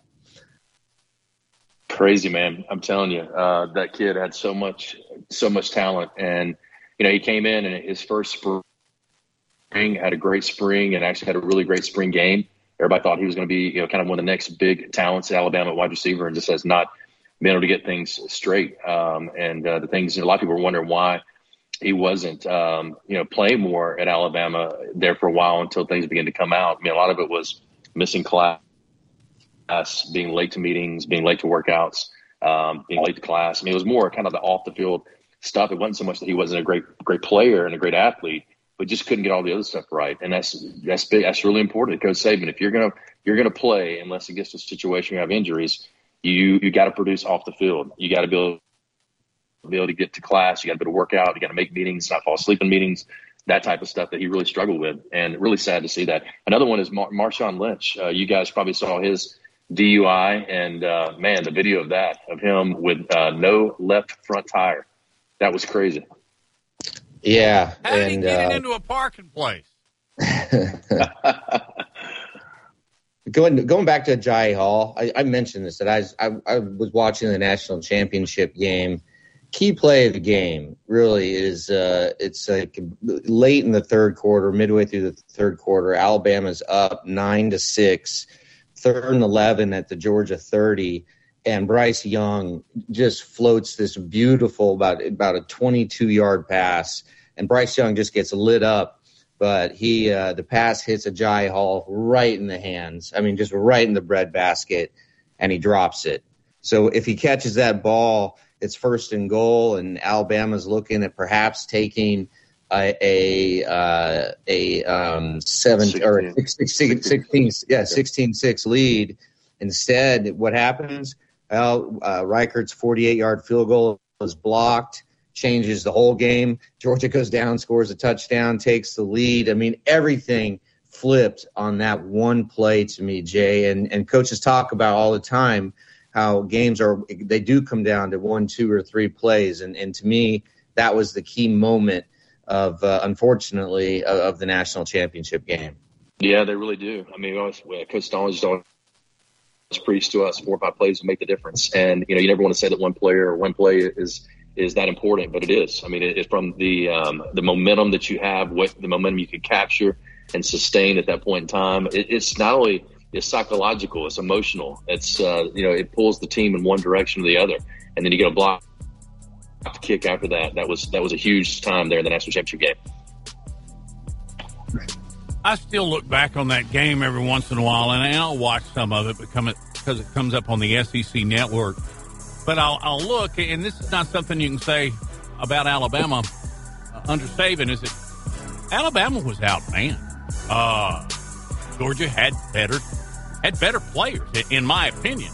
Crazy man, I'm telling you, uh, that kid had so much, so much talent, and you know he came in and his first spring had a great spring and actually had a really great spring game. Everybody thought he was going to be, you know, kind of one of the next big talents at Alabama wide receiver, and just has not been able to get things straight. Um, and uh, the things, you know, a lot of people were wondering why he wasn't, um, you know, playing more at Alabama there for a while until things began to come out. I mean, a lot of it was missing class, being late to meetings, being late to workouts, um, being late to class. I mean, it was more kind of the off the field stuff. It wasn't so much that he wasn't a great, great player and a great athlete, but just couldn't get all the other stuff right. And that's that's big, that's really important. Coach Saban, if you're gonna you're gonna play, unless it gets to a situation where you have injuries, you you got to produce off the field. You got to be able be able to get to class. You got to be able to work out. You got to make meetings, not fall asleep in meetings. That type of stuff that he really struggled with, and really sad to see that. Another one is Mar- Marshawn Lynch. Uh, you guys probably saw his DUI, and uh, man, the video of that of him with uh, no left front tire, that was crazy. Yeah, How did and he get uh, into a parking place? going going back to Jai Hall, I, I mentioned this that I, was- I I was watching the national championship game. Key play of the game really is uh, it's like late in the third quarter, midway through the third quarter. Alabama's up nine to six, third and eleven at the Georgia thirty, and Bryce Young just floats this beautiful about about a twenty two yard pass, and Bryce Young just gets lit up but he uh, the pass hits Agiye Hall right in the hands. I mean, just right in the bread basket, and he drops it. So if he catches that ball, it's first and goal, and Alabama's looking at perhaps taking a a, uh, a um, seven or a six, six, six, 16, yeah 16-6 lead. Instead, what happens? Well, uh, Reichard's 48 yard field goal is blocked changes the whole game. Georgia goes down, scores a touchdown, takes the lead. I mean, everything flipped on that one play to me, Jay. And and coaches talk about all the time how games are they do come down to one, two, or three plays. And and to me, that was the key moment of uh, unfortunately of, of the national championship game. Yeah, they really do. I mean, always, Coach Stallings always preached to us four or five plays will make the difference. And you know, you never want to say that one player or one play is is that important, but it is. I mean, it, it's from the um, the momentum that you have, what the momentum you can capture and sustain at that point in time. It, it's not only it's psychological, it's emotional. It's uh, you know, it pulls the team in one direction or the other, and then you get a block kick after that. That was that was a huge time there in the national championship game. I still look back on that game every once in a while, and I'll watch some of it because it comes up on the SEC network. But I'll, I'll look, and this is not something you can say about Alabama uh, under Saban. Is it? Alabama was outmanned. Uh, Georgia had better had better players, in my opinion.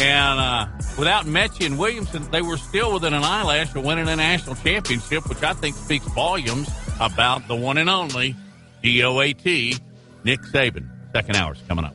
And uh, without Metchie and Williamson, they were still within an eyelash of winning a national championship, which I think speaks volumes about the one and only DOAT, Nick Saban. Second hour's coming up.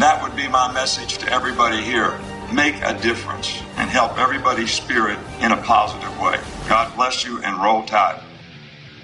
That would be my message to everybody here. Make a difference and help everybody's spirit in a positive way. God bless you and roll tide.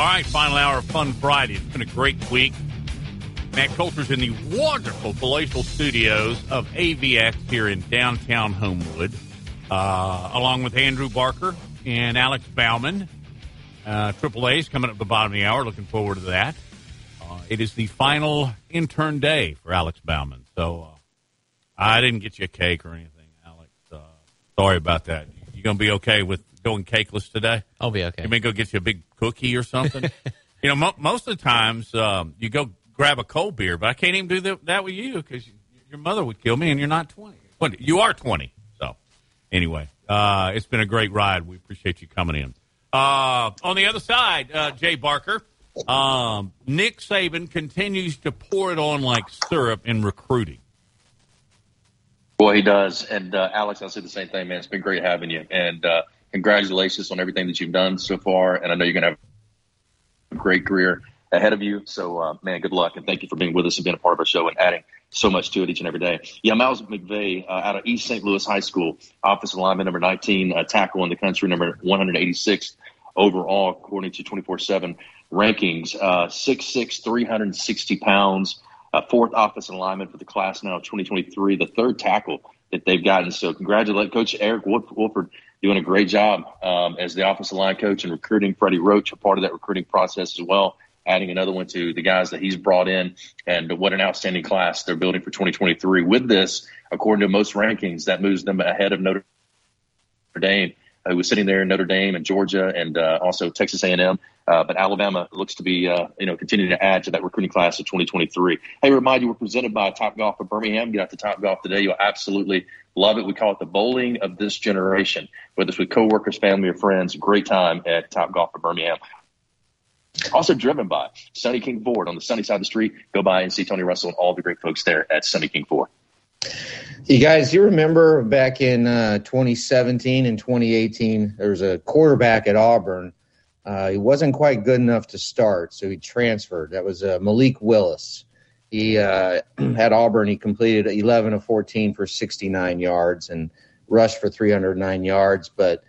All right, final hour of Fun Friday. It's been a great week. Matt Coulter's in the wonderful palatial studios of AVX here in downtown Homewood, uh, along with Andrew Barker and Alex Bauman. Uh, Triple A's coming up at the bottom of the hour. Looking forward to that. Uh, it is the final intern day for Alex Bauman. So uh, I didn't get you a cake or anything, Alex. Uh, sorry about that. You're going to be okay with going cakeless today? I'll be okay. You may go get you a big cookie or something. you know, mo- most of the times um, you go grab a cold beer, but I can't even do that, that with you because you, your mother would kill me, and you're not twenty. What you are twenty. So anyway, uh, it's been a great ride. We appreciate you coming in. Uh, on the other side, uh, Jay Barker, um, Nick Saban continues to pour it on like syrup in recruiting. Well, he does. And uh, Alex, I'll say the same thing, man. It's been great having you. And uh, congratulations on everything that you've done so far. And I know you're going to have a great career ahead of you. So, uh, man, good luck. And thank you for being with us and being a part of our show and adding so much to it each and every day. Yeah, Miles McVay uh, out of East St. Louis High School, offensive lineman number 19, uh, tackle in the country, number 186 overall, according to 24 7 rankings. Uh, 6'6, 360 pounds, uh, fourth offensive lineman for the class now 2023, the third tackle that they've gotten. So, congratulate Coach Eric Wolf- Wolford doing a great job um, as the offensive line coach and recruiting Freddie Roach, a part of that recruiting process as well adding another one to the guys that he's brought in. And what an outstanding class they're building for 2023. With this, according to most rankings, that moves them ahead of Notre Dame, who was sitting there in Notre Dame and Georgia and uh, also Texas A&M. Uh, but Alabama looks to be, uh, you know, continuing to add to that recruiting class of 2023. Hey, remind you, we're presented by Top Golf of Birmingham. Get out to Top Golf today. You'll absolutely love it. We call it the bowling of this generation. Whether it's with coworkers, family, or friends, great time at Top Golf of Birmingham. Also driven by Sunny King Ford on the sunny side of the street. Go by and see Tony Russell and all the great folks there at Sunny King Ford. You guys, you remember back in uh, 2017 and 2018, there was a quarterback at Auburn. Uh, he wasn't quite good enough to start, so he transferred. That was uh, Malik Willis. He uh, at Auburn, he completed 11 of 14 for 69 yards and rushed for 309 yards, but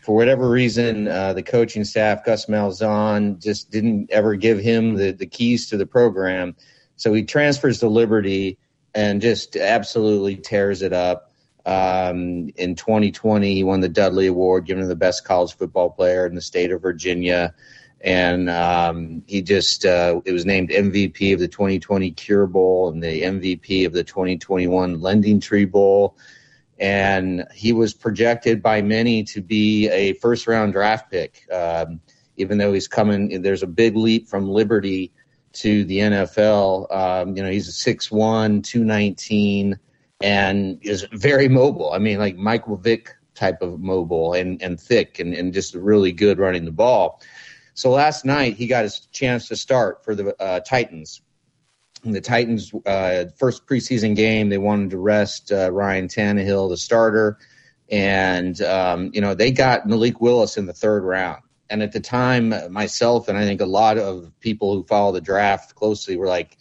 for whatever reason, uh, the coaching staff, Gus Malzahn, just didn't ever give him the, the keys to the program. So he transfers to Liberty and just absolutely tears it up. Um, in 2020, he won the Dudley Award, given the best college football player in the state of Virginia. And um, he just, uh, it was named MVP of the 2020 Cure Bowl and the MVP of the 2021 Lending Tree Bowl and he was projected by many to be a first round draft pick. Um, even though he's coming, there's a big leap from Liberty to the NFL. Um, you know, he's a 6'1, 219, and is very mobile. I mean, like Michael Vick type of mobile and, and thick and, and just really good running the ball. So last night he got his chance to start for the uh, Titans the Titans' uh, first preseason game, they wanted to rest uh, Ryan Tannehill, the starter, and um, you know they got Malik Willis in the third round. And at the time, myself and I think a lot of people who follow the draft closely were like,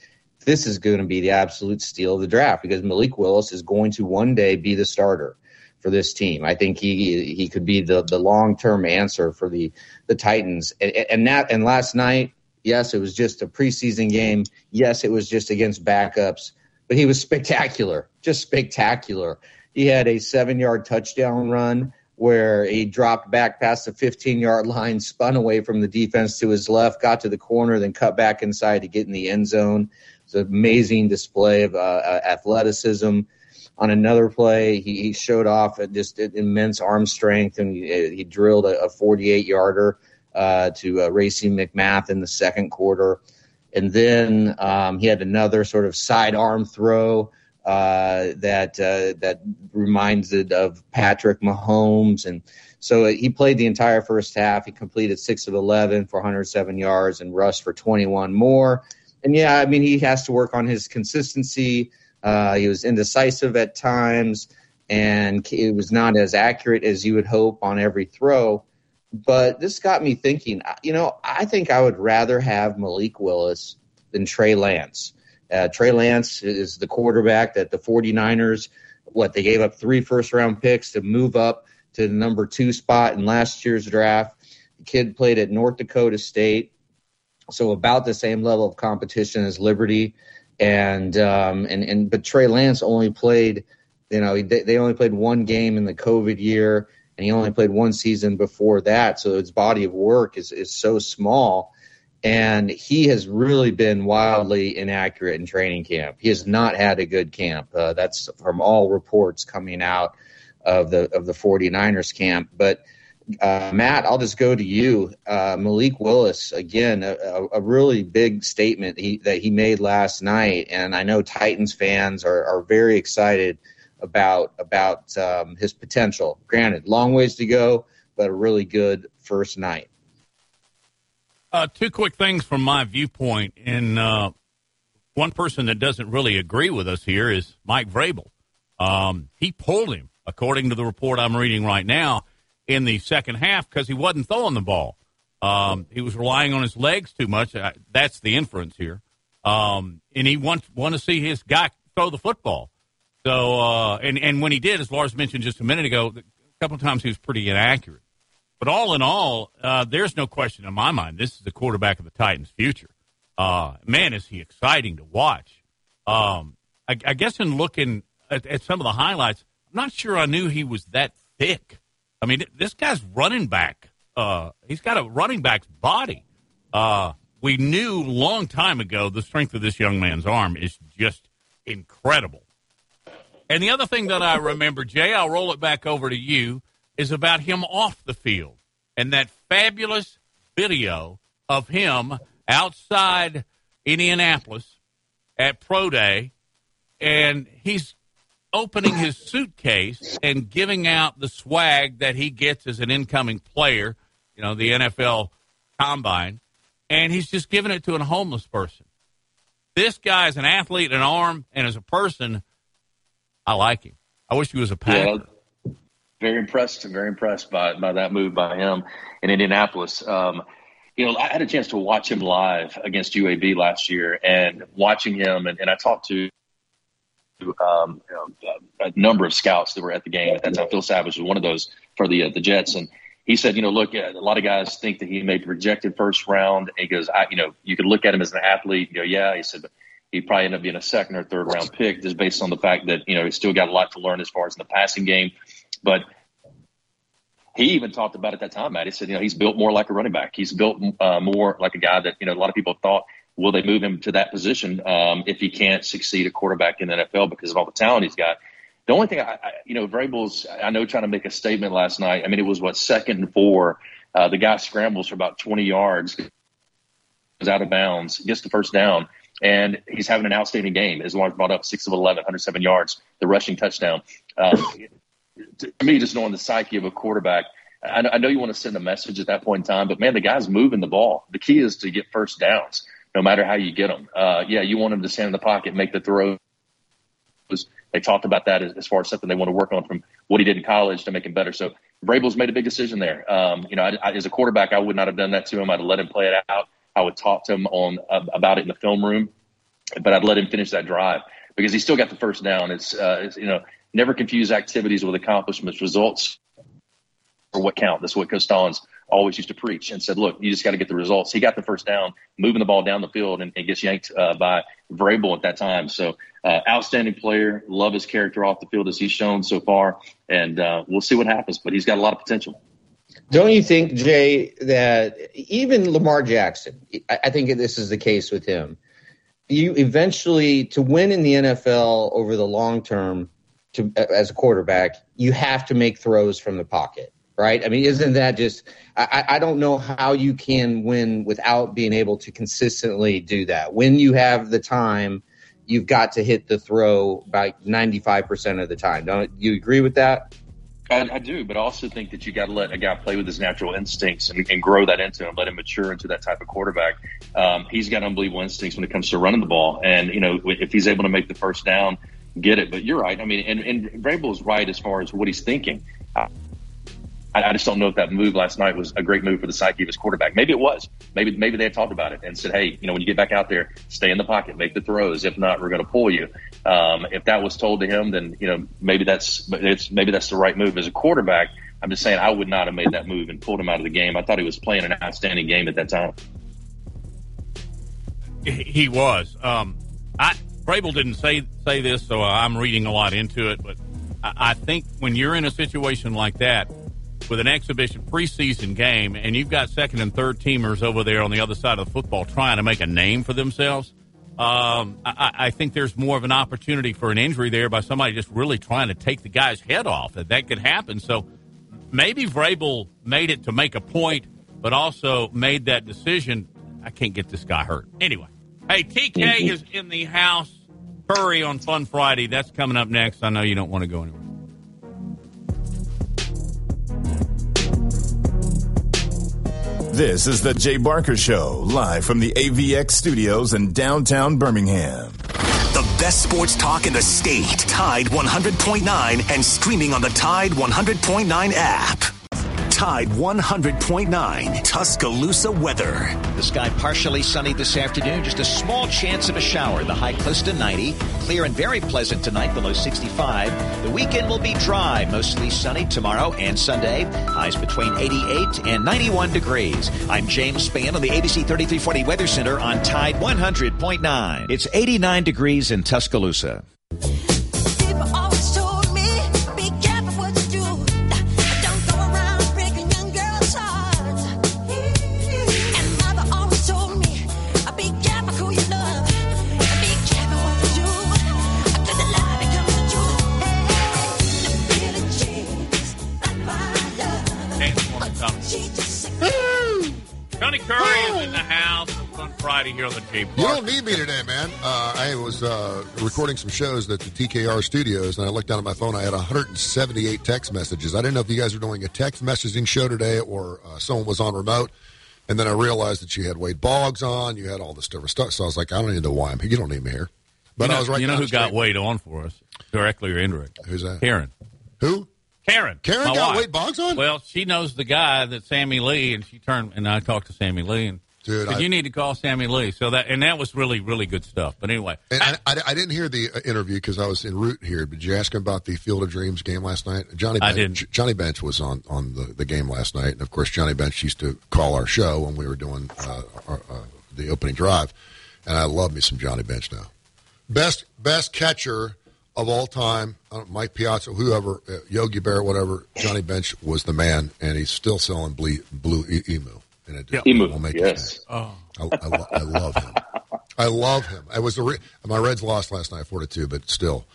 "This is going to be the absolute steal of the draft because Malik Willis is going to one day be the starter." For this team, I think he he could be the, the long term answer for the the Titans. And, and that and last night Yes, it was just a preseason game. Yes, it was just against backups, but he was spectacular, just spectacular. He had a seven yard touchdown run where he dropped back past the 15 yard line, spun away from the defense to his left, got to the corner, then cut back inside to get in the end zone. It's an amazing display of uh, uh athleticism. On another play, he, he showed off just immense arm strength, and he, he drilled a 48 yarder uh, to uh, Racey McMath in the second quarter. And then um, he had another sort of sidearm throw uh, that uh, that reminds it of Patrick Mahomes, and so he played the entire first half. He completed six of eleven for 107 yards and rushed for 21 more. And yeah, I mean he has to work on his consistency. Uh, he was indecisive at times, and it was not as accurate as you would hope on every throw. But this got me thinking. You know, I think I would rather have Malik Willis than Trey Lance. Uh, Trey Lance is the quarterback that the 49ers, what, they gave up three first round picks to move up to the number two spot in last year's draft. The kid played at North Dakota State, so about the same level of competition as Liberty. And, um, and, and, but Trey Lance only played, you know, they, they only played one game in the COVID year and he only played one season before that. So his body of work is, is so small and he has really been wildly inaccurate in training camp. He has not had a good camp. Uh, that's from all reports coming out of the of the 49ers camp. But uh, Matt, I'll just go to you. Uh, Malik Willis again, a, a, really big statement he, that he made last night, and I know Titans fans are, are very excited about about um, his potential. Granted, long ways to go, but a really good first night. Uh, two quick things from my viewpoint. And uh, one person that doesn't really agree with us here is Mike Vrabel. Um, he pulled him, according to the report I'm reading right now, in the second half because he wasn't throwing the ball. Um, he was relying on his legs too much. Uh, that's the inference here. Um, and he wants want to see his guy throw the football. So, uh, and and when he did, as Lars mentioned just a minute ago, a couple times he was pretty inaccurate. But all in all, uh, there's no question in my mind. This is the quarterback of the Titans' future. Uh, man, is he exciting to watch. Um, I, I, guess in looking at, at, some of the highlights, I'm not sure I knew he was that thick. I mean, this guy's running back. Uh, he's got a running back's body. Uh, we knew long time ago the strength of this young man's arm is just incredible. And the other thing that I remember, Jay, I'll roll it back over to you is about him off the field and that fabulous video of him outside Indianapolis at Pro Day, and he's opening his suitcase and giving out the swag that he gets as an incoming player, you know, the NFL combine, and he's just giving it to a homeless person. This guy is an athlete, an arm, and as a person, I like him. I wish he was a Packer. Yeah very impressed, very impressed by by that move by him in Indianapolis. Um, you know, I had a chance to watch him live against UAB last year, and watching him, and, and I talked to um, a number of scouts that were at the game at that time. Phil Savage was one of those for the uh, the Jets, and he said, you know, look, a lot of guys think that he may be rejected first round. And he goes, I, you know, you could look at him as an athlete. You go, yeah. He said, but he probably end up being a second or third round pick just based on the fact that you know he's still got a lot to learn as far as in the passing game. But he even talked about at that time, Matt. He said, you know, he's built more like a running back. He's built uh, more like a guy that, you know, a lot of people thought, will they move him to that position um, if he can't succeed a quarterback in the NFL because of all the talent he's got? The only thing, I, I, you know, Vrabel's, I know, trying to make a statement last night. I mean, it was what second and four. Uh, the guy scrambles for about 20 yards, goes out of bounds, gets the first down, and he's having an outstanding game. As long as brought up six of 11, 107 yards, the rushing touchdown. Um, to me, just knowing the psyche of a quarterback, I know you want to send a message at that point in time, but man, the guy's moving the ball. The key is to get first downs, no matter how you get them. Uh, yeah, you want him to stand in the pocket, make the throws. They talked about that as, as, far as something they want to work on from what he did in college to make him better. So Vrabel's made a big decision there. Um, you know, I, I, as a quarterback, I would not have done that to him. I'd have let him play it out. I would talk to him on uh, about it in the film room, but I'd let him finish that drive because he still got the first down. It's, uh, it's you know Never confuse activities with accomplishments. Results are what count. That's what Coach Stallings always used to preach and said, look, you just got to get the results. He got the first down, moving the ball down the field, and, and gets yanked uh, by Vrabel at that time. So, uh, outstanding player. Love his character off the field as he's shown so far, and uh, we'll see what happens. But he's got a lot of potential. Don't you think, Jay, that even Lamar Jackson, I think this is the case with him. You eventually, to win in the NFL over the long term, to as a quarterback, you have to make throws from the pocket, right? I mean, isn't that just? I, I don't know how you can win without being able to consistently do that. When you have the time, you've got to hit the throw by ninety five percent of the time. Don't you agree with that? I, I, do, but I also think that you got to let a guy play with his natural instincts and, and, grow that into him, let him mature into that type of quarterback. Um, he's got unbelievable instincts when it comes to running the ball, and you know if he's able to make the first down, get it. But you're right. I mean, and, and Vrabel is right as far as what he's thinking. I just don't know if that move last night was a great move for the psyche of his quarterback. Maybe it was. Maybe maybe they had talked about it and said, hey, you know, when you get back out there, stay in the pocket, make the throws. If not, we're going to pull you. Um, if that was told to him, then you know maybe that's maybe that's the right move as a quarterback. I'm just saying I would not have made that move and pulled him out of the game. I thought he was playing an outstanding game at that time. He was. Um, I Vrabel didn't say say this, so I'm reading a lot into it. But I, I think when you're in a situation like that with an exhibition preseason game, and you've got second and third teamers over there on the other side of the football trying to make a name for themselves, um, I, I, think there's more of an opportunity for an injury there by somebody just really trying to take the guy's head off. That that could happen. So maybe Vrabel made it to make a point, but also made that decision. I can't get this guy hurt. Anyway, hey, TK is in the house. Curry on Fun Friday. That's coming up next. I know you don't want to go anywhere. This is the Jay Barker Show, live from the AVX studios in downtown Birmingham. The best sports talk in the state. Tide 100.9 and streaming on the Tide 100.9 app. Tide 100.9 Tuscaloosa weather. The sky partially sunny this afternoon, just a small chance of a shower. The high close to 90. Clear and very pleasant tonight, below 65. The weekend will be dry, mostly sunny tomorrow and Sunday. Highs between 88 and 91 degrees. I'm James Spann on the ABC 3340 Weather Center on Tide 100.9. It's 89 degrees in Tuscaloosa. Here on the. You don't need me today, man. Uh, I was uh, recording some shows at the TKR studios, and I looked down at my phone. I had 178 text messages. I didn't know if you guys were doing a text messaging show today or uh, someone was on remote. And then I realized that you had Wade Boggs on. You had all this different stuff. So I was like, I don't need to know why I'm here. You don't need me here. But you know, I was right. You know who got Wade on for us, directly or indirectly? Who's that? Karen. Who? Karen. Karen got wife. Wade Boggs on. Well, she knows the guy that Sammy Lee, and she turned and I talked to Sammy Lee, and Dude, I- you need to call Sammy Lee. So that and that was really really good stuff. But anyway, And I, I, I didn't hear the uh, interview because I was en route here. But you asked him about the Field of Dreams game last night? Johnny I Bench, didn't. Johnny Bench was on, on the, the game last night. And of course, Johnny Bench used to call our show when we were doing uh, our, uh, the opening drive. And I love me some Johnny Bench now. Best best catcher of all time, Mike Piazza, whoever, uh, Yogi Bear, whatever. Johnny Bench was the man, and he's still selling blue, blue emu. And it, Yeah. it Emu, will make yes. Oh. I, I, lo- I love him. I love him. I was the re- my Reds lost last night, four to two, but still,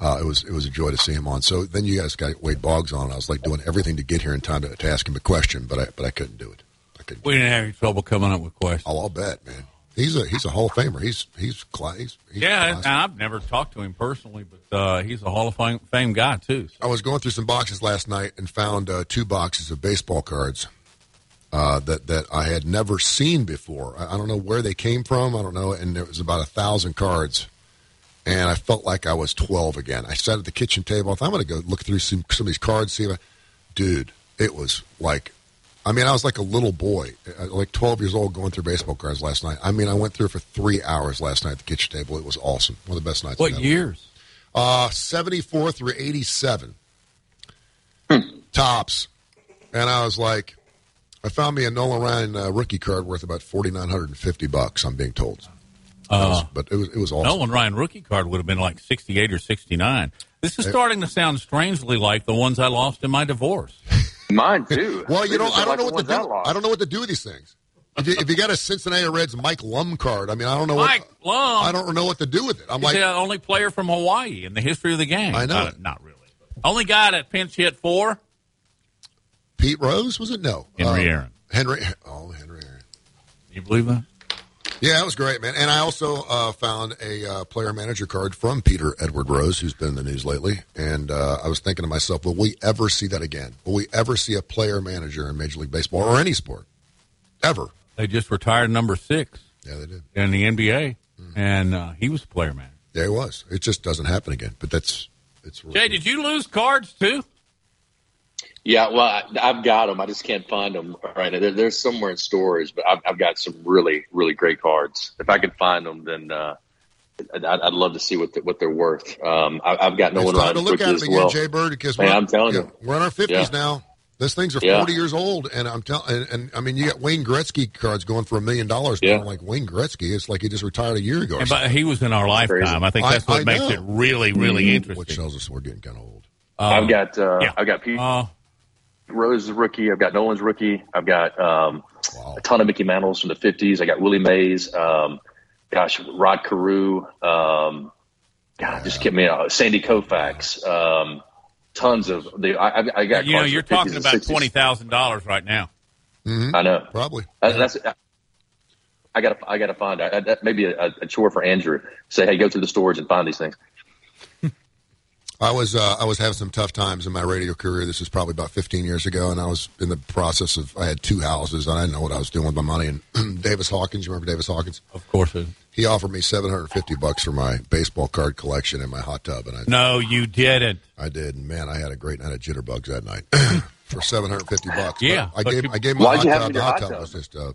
uh, it was it was a joy to see him on. So then you guys got Wade Boggs on. I was like doing everything to get here in time to, to ask him a question, but I but I couldn't do it. we didn't have any trouble coming up with questions. Oh, I'll bet, man. He's a he's a Hall of Famer. He's he's cla- he's, he's yeah, and. I've never talked to him personally, but uh, he's a Hall of Fame, fame guy too. I was going through some boxes last night and found uh, two boxes of baseball cards uh, that that I had never seen before. I, I don't know where they came from. I don't know, and there was about a thousand cards, and I felt like I was twelve again. I sat at the kitchen table. I thought I'm going to go look through some some of these cards. See, if I, dude, it was like. I mean, I was like a little boy, uh, like 12 years old, going through baseball cards last night. I mean, I went through for three hours last night at the kitchen table. It was awesome. One of the best nights. What I've ever- years? uh, 74 through 87 tops. And I was like, I found me a Nolan Ryan uh, rookie card worth about forty nine hundred and fifty bucks. I'm being told. Uh, but it was it was awesome. Nolan Ryan rookie card would have been like 68 or 69. This is starting to sound strangely like the ones I lost in my divorce. Mine too. Well, you know, I don't like know what to ones I do. I don't know what to do with these things. If you, if you got a Cincinnati Reds Mike Lum card, I mean, I don't know Mike what Lum. I don't know what to do with it. I'm He's like, the only player from Hawaii in the history of the game. I know Uh, it. not really. Only guy that pinch hit for Pete Rose was it? No, Henry Uh, Aaron. Henry. Oh, Henry Aaron. You believe that? Yeah, it was great, man. And I also uh, found a uh, player manager card from Peter Edward Rose, who's been in the news lately. And uh, I was thinking to myself, will we ever see that again? Will we ever see a player manager in Major League Baseball or any sport? Ever? They just retired number six Yeah, they did. in the NBA, and uh, he was a player manager. Yeah, it was. It just doesn't happen again. But that's it's. Jay, did you lose cards too? Yeah, well, I, I've got them. I just can't find them right now. They're, they're somewhere in storage, but I've, I've got some really, really great cards. If I could find them, then uh, I'd, I'd love to see what the, what they're worth. Um, I, I've got no it's one time to around look at as them again, well. Jay Bird, because Man, we're, I'm telling yeah, you, we're in our fifties Yeah. now. Those things are Yeah. forty years old, and I'm telling. And, and I mean, you got Wayne Gretzky cards going for a million dollars. Yeah. now. Like Wayne Gretzky, it's like he just retired a year ago. And, but he was in our lifetime. I think I- that's what I makes know. it really, really Mhm. interesting. Which tells us we're getting kind of old. I've got uh, yeah. I've got Pete Uh, Rose's rookie. I've got Nolan's rookie. I've got um, a ton of Mickey Mantles from the fifties. I got Willie Mays. Um, gosh, Rod Carew. Um, God, just get me out. Sandy Koufax. Um, tons of the. I, I- I got. you know, you're from the 50s talking about twenty thousand dollars right now. I know. Probably. Uh, that's. I got to. I got to find. I, that may be a, a chore for Andrew. Say, hey, go to the storage and find these things. I was uh, I was having some tough times in my radio career. This is probably about 15 years ago, and I was in the process of I had two houses. And I didn't know what I was doing with my money. And Davis Hawkins, you remember Davis Hawkins? Of course. He offered me 750 bucks for my baseball card collection in my hot tub, and I No, you didn't. I did. And man, I had a great night of jitterbugs that night for 750 bucks. Yeah, I gave you- I gave my Why'd hot tub. The hot hot tub tub? was just uh,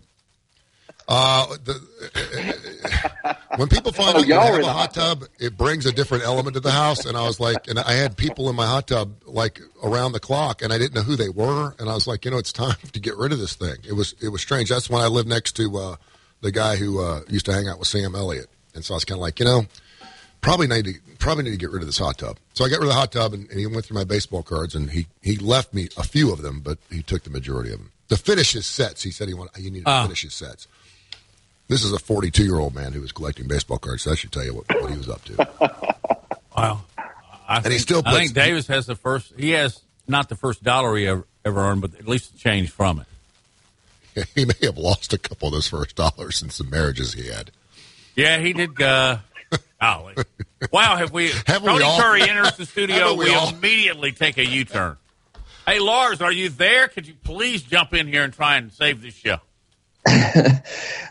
uh, the, when people find Oh, out you have a hot hot tub, it brings a different element to the house. And I was like, and I had people in my hot tub like around the clock, and I didn't know who they were. And I was like, you know, it's time to get rid of this thing. It was it was strange. That's when I lived next to uh, the guy who uh, used to hang out with Sam Elliott, and so I was kind of like, you know, probably need to probably need to get rid of this hot tub. So I got rid of the hot tub, and, and he went through my baseball cards, and he he left me a few of them, but he took the majority of them. To finish his sets, he said he wanted you need to Ah. finish his sets. This is a 42 year old man who was collecting baseball cards. So that should tell you what, what he was up to. Wow. I And he think, still I think Davis has the first. He has not the first dollar he ever, ever earned, but at least the change from it. he may have lost a couple of those first dollars in some marriages he had. Yeah, he did. Uh, golly. Wow, have we? Haven't we Tony all? Curry enters the studio. We we immediately take a U turn. Hey, Lars, are you there? Could you please jump in here and try and save this show?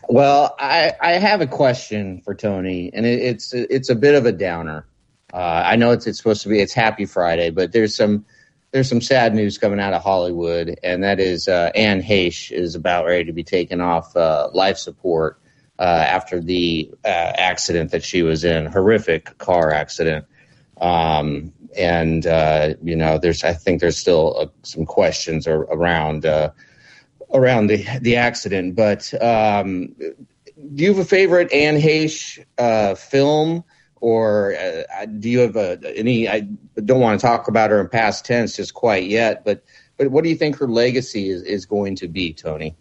Well, I, I have a question for Tony, and it, it's it's a bit of a downer. Uh, I know it's it's supposed to be it's Happy Friday, but there's some there's some sad news coming out of Hollywood, and that is uh, Anne Heche is about ready to be taken off uh, life support uh, after the uh, accident that she was in, horrific car accident. Um, and uh, you know, there's I think there's still some questions ar- around. Uh, around the the accident. But um, do you have a favorite Anne Heche uh, film, or uh, do you have a, any? I don't want to talk about her in past tense just quite yet, but but what do you think her legacy is, is going to be, Tony?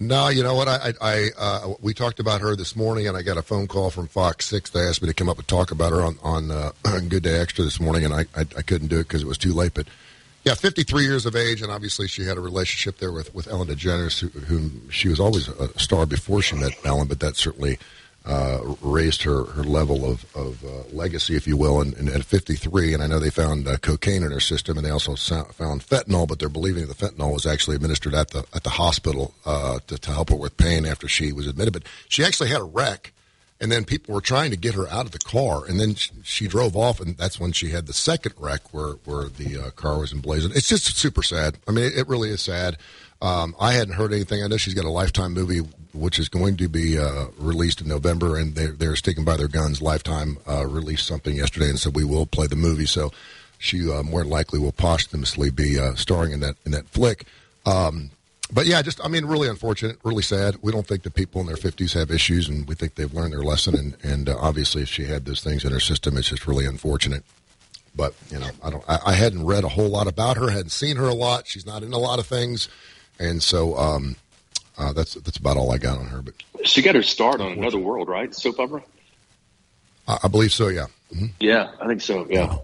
No, you know what? I, I, I uh, we talked about her this morning, and I got a phone call from Fox Six. They asked me to come up and talk about her on on uh, Good Day Extra this morning, and I I, I couldn't do it because it was too late. But yeah, 53 years of age, and obviously she had a relationship there with with Ellen DeGeneres, who, whom she was always a star before she met Ellen, but that certainly. Uh, raised her, her level of, of uh, legacy, if you will, and, and at 53. And I know they found uh, cocaine in her system, and they also found fentanyl, but they're believing the fentanyl was actually administered at the at the hospital uh, to, to help her with pain after she was admitted. But she actually had a wreck, and then people were trying to get her out of the car, and then she, drove off, and that's when she had the second wreck where where the uh, car was emblazoned. It's just super sad. I mean, it, it really is sad. Um, I hadn't heard anything. I know she's got a Lifetime movie which is going to be uh, released in November, and they're, they're sticking by their guns. Lifetime uh, released something yesterday and said we will play the movie, so she uh, more likely will posthumously be uh, starring in that in that flick. Um, but yeah, just I mean, really unfortunate, really sad. We don't think that people in their fifties have issues, and we think they've learned their lesson. And and uh, obviously, if she had those things in her system, it's just really unfortunate. But you know, I don't. I, I hadn't read a whole lot about her, hadn't seen her a lot. She's not in a lot of things, and so um, uh, that's that's about all I got on her. But She got her start on Another World, right? Soap opera. I, I believe so. Yeah. hmm Yeah, I think so. Yeah.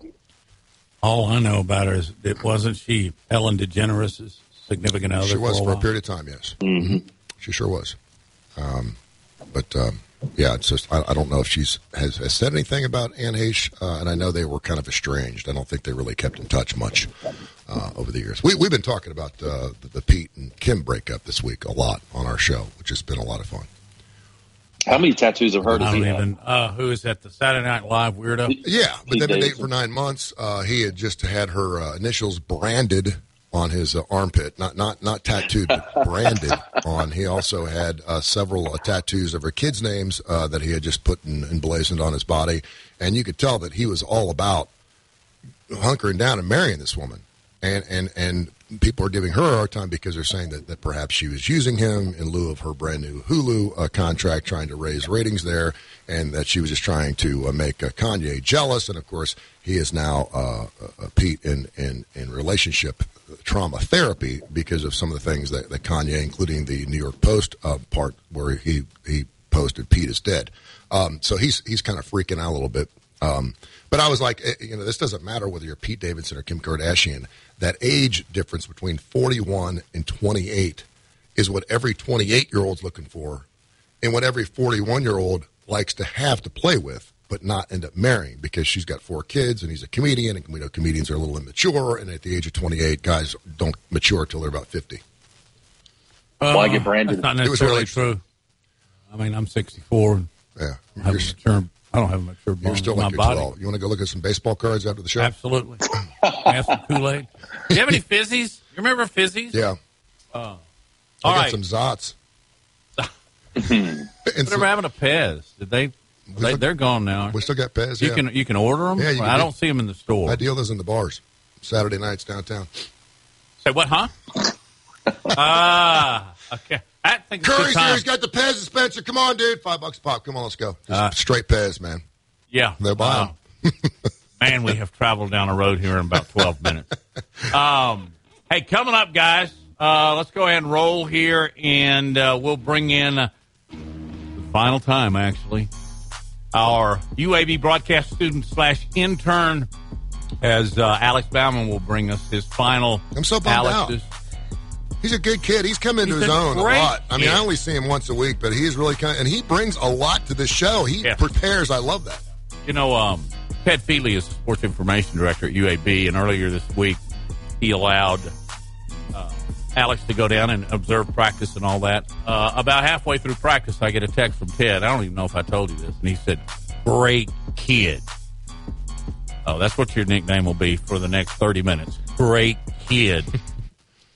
All I know about her is it wasn't she Ellen DeGeneres' significant other. She was for for a while? period of time. Yes. hmm She sure was. Um, but um, yeah, it's just I, I don't know if she's has, has said anything about Anne Heche, uh, and I know they were kind of estranged. I don't think they really kept in touch much uh, over the years. We, we've been talking about uh, the, the Pete and Kim breakup this week a lot on our show, which has been a lot of fun. How many tattoos of her I does don't he have? even. Uh, who is that? The Saturday Night Live weirdo? Yeah, but they've been dating for nine months. Uh, he had just had her uh, initials branded on his uh, armpit, not not not tattooed, but branded on. He also had uh, several uh, tattoos of her kids' names uh, that he had just put in, emblazoned on his body, and you could tell that he was all about hunkering down and marrying this woman. And and and people are giving her a hard time because they're saying that, that perhaps she was using him in lieu of her brand new Hulu uh, contract, trying to raise ratings there, and that she was just trying to uh, make uh, Kanye jealous. And of course, he is now uh, uh, Pete in, in in relationship trauma therapy because of some of the things that, that Kanye, including the New York Post uh, part where he he posted Pete is dead. Um, so he's he's kind of freaking out a little bit. Um, but I was like, eh, you know, this doesn't matter whether you're Pete Davidson or Kim Kardashian. That age difference between 41 and 28 is what every 28 year old's looking for, and what every 41 year old likes to have to play with, but not end up marrying because she's got four kids and he's a comedian, and we know comedians are a little immature, and at the age of 28, guys don't mature till they're about 50. Why um, get branded? That's not It was really- true. I mean, I'm 64. And Yeah, I, have a mature, I don't have a mature bone You're still in my like you're body. 12. You want to go look at some baseball cards after the show? Absolutely. have some Kool Aid. Do you have any fizzies? You remember fizzies? Yeah. Oh. I got right. some Zots. Whatever happened to Pez? Did they? they they're gone now. We still got Pez. You yeah. can you can order them. Yeah, you can I do- don't see them in the store. I deal those in the bars. Saturday nights downtown. Say what? Huh? ah, okay. I think it's a good Curry's here. He's got the Pez dispenser. Come on, dude. Five bucks a pop. Come on, let's go. Uh, straight Pez, man. Yeah, They'll buy 'em. Wow. Man, we have traveled down a road here in about twelve minutes. Um, hey, coming up, guys. Uh, let's go ahead and roll here, and uh, we'll bring in uh, the final time, actually, our UAB broadcast student slash intern, as uh, Alex Bauman will bring us his final. I'm so bummed out. He's a good kid. He's come into He's his own a lot. I mean, I only see him once a week, but he's really kind and he brings a lot to the show. He Yeah. prepares. I love that. You know, um, Ted Feely is the sports information director at UAB, and earlier this week he allowed uh, Alex to go down and observe practice and all that. Uh, about halfway through practice, I get a text from Ted. I don't even know if I told you this, and he said, "Great kid." Oh, that's what your nickname will be for the next thirty minutes. Great kid.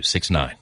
269.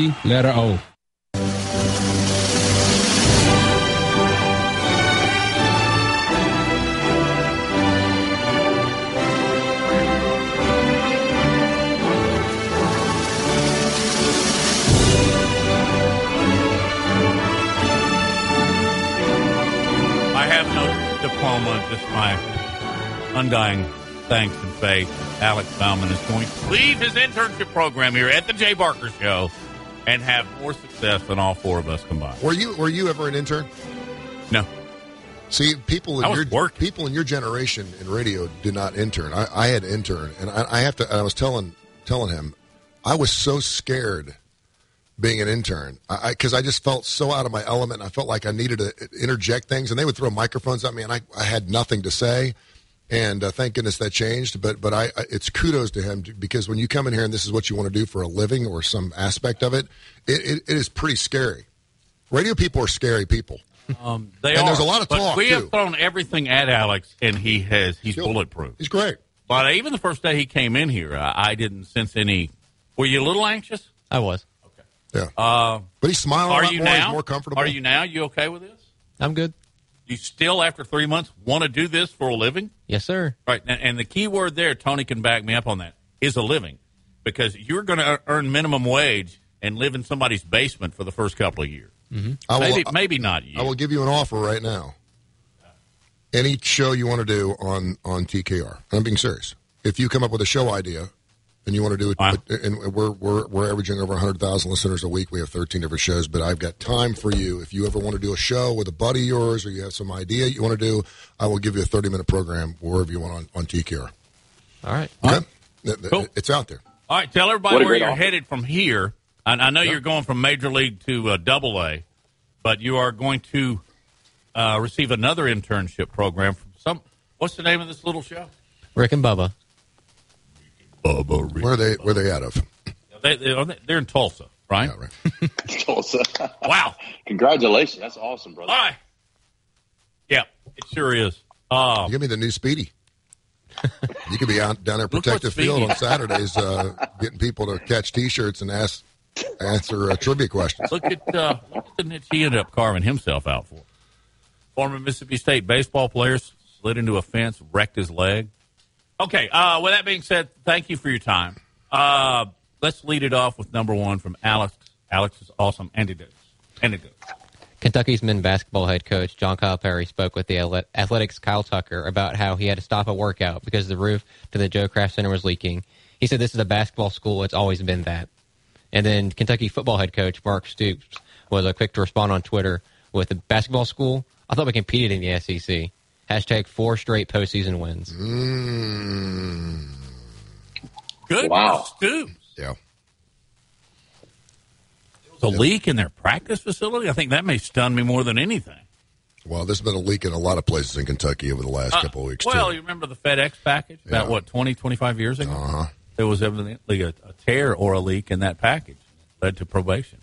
C letter O. I have no diploma, just my undying thanks and faith. Alex Bauman is going to leave his internship program here at the Jay Barker Show and have more success than all four of us combined. Were you were you ever an intern? No. See, people in your people in your generation in radio did not intern. I, I had intern, and I, I have to. I was telling telling him, I was so scared being an intern because I, I, just felt so out of my element. I felt like I needed to interject things, and they would throw microphones at me, and I, I had nothing to say. And uh, thank goodness that changed. But but I, it's kudos to him because when you come in here and this is what you want to do for a living or some aspect of it, it, it, it is pretty scary. Radio people are scary people. Um, they and are, there's a lot of but talk. We too. have thrown everything at Alex, and he has he's bulletproof. He's great. But even the first day he came in here, I, I didn't sense any. Were you a little anxious? I was. Okay. Yeah. Uh, but he's smiling. Are a lot you more. now? He's more comfortable. Are you now? You okay with this? I'm good. You still, after three months, want to do this for a living? Yes, sir. Right. And, and the key word there, Tony can back me up on that, is a living, because you're going to earn minimum wage and live in somebody's basement for the first couple of years. Mm-hmm. I will- maybe, maybe not you. I will give you an offer right now. Any show you want to do on on TKR, I'm being serious. If you come up with a show idea and you want to do it, and we're we're we're averaging over 100,000 listeners a week. We have 13 different shows, but I've got time for you. If you ever want to do a show with a buddy of yours, or you have some idea you want to do, I will give you a 30 minute program wherever you want on on TKR. All right. Okay, Th- th- it's out there. All right, tell everybody where you're offer. headed from here, I, I know you're going from major league to uh, double A, but you are going to uh, receive another internship program from some. What's the name of this little show? Rick and Bubba. Bubba. Where are they? Where are they out of? They, they, they're in Tulsa, right? Tulsa. wow. Congratulations. That's awesome, brother. All right. Yeah, it sure is. Uh, Give me the new Speedy. you could be out down there Look what protective field on Saturdays, uh, getting people to catch T-shirts and ask answer uh, trivia questions. Look at uh, look at the niche he ended up carving himself out for. Former Mississippi State baseball player slid into a fence, wrecked his leg. Okay. Uh, with that being said, thank you for your time. Uh, let's lead it off with number one from Alex. Alex's awesome anecdotes. Anecdote. Kentucky's men basketball head coach John Calipari spoke with the Athletic's Kyle Tucker about how he had to stop a workout because the roof to the Joe Craft Center was leaking. He said, "This is a basketball school; it's always been that." And then Kentucky football head coach Mark Stoops was quick to respond on Twitter with the basketball school. I thought we competed in the SEC. Hashtag four straight postseason wins. Good. Wow. Stoops. Yeah. There was a leak in their practice facility. I think that may stun me more than anything. Well, there's been a leak in a lot of places in Kentucky over the last Uh, couple of weeks well, too. you remember the FedEx package about Yeah. what 20, 25 years ago? Uh-huh. There was evidently a, a tear or a leak in that package, led to probation.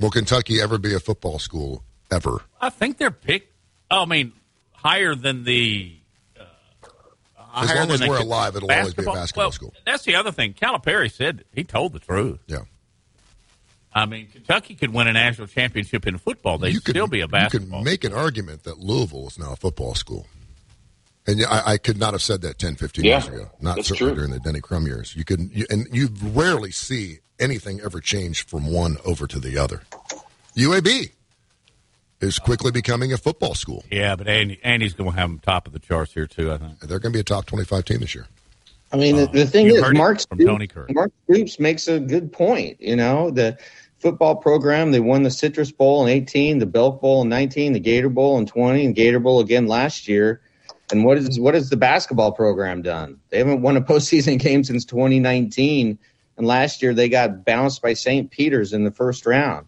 Will Kentucky ever be a football school ever? I think they're picked. Oh, I mean, higher than the. Uh, As long as we're alive, it'll always be a basketball well, school. That's the other thing. Calipari said he told the truth. Yeah. I mean, Kentucky could win a national championship in football. They'd still be a basketball. You basketball. could make an argument that Louisville is now a football school. And I, I could not have said that 10, 15 Yeah, years ago. Not certainly true. during the Denny Crum years. You could, you, and you rarely see anything ever change from one over to the other. UAB is quickly becoming a football school. yeah, but Andy, Andy's going to have them top of the charts here too. I think They're going to be a top 25 team this year. I mean, the, the thing is, heard it Mark from Stoops, Tony Curry. Mark Stoops makes a good point. You know, the football program, they won the Citrus Bowl in 18, the Belk Bowl in 19, the Gator Bowl in 20, and Gator Bowl again last year. And what is what has the basketball program done? They haven't won a postseason game since 2019, and last year they got bounced by St. Peter's in the first round.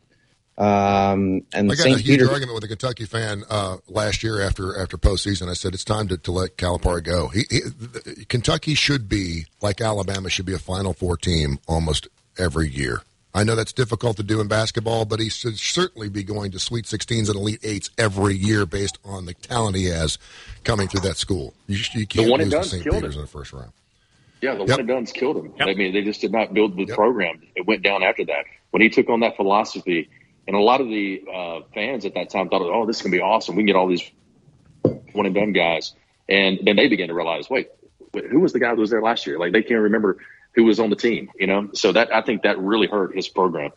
Um, and I got St. a huge Peter's argument with a Kentucky fan uh, last year after after postseason. I said it's time to, to let Calipari go. He, he, Kentucky should be like Alabama should be a Final Four team almost every year. I know that's difficult to do in basketball, but he should certainly be going to Sweet 16s and Elite Eights every year based on the talent he has coming through that school. You, you can't one and lose to St. killed Peter's him. in the first round. Yeah, the Yep. one and done's killed him. I mean, they just did not build the program. It went down after that. When he took on that philosophy, and a lot of the uh, fans at that time thought, oh, this is going to be awesome. We can get all these one and done guys. And then they began to realize, wait, wait, who was the guy that was there last year? Like, they can't remember who was on the team, you know? So that I think that really hurt his program.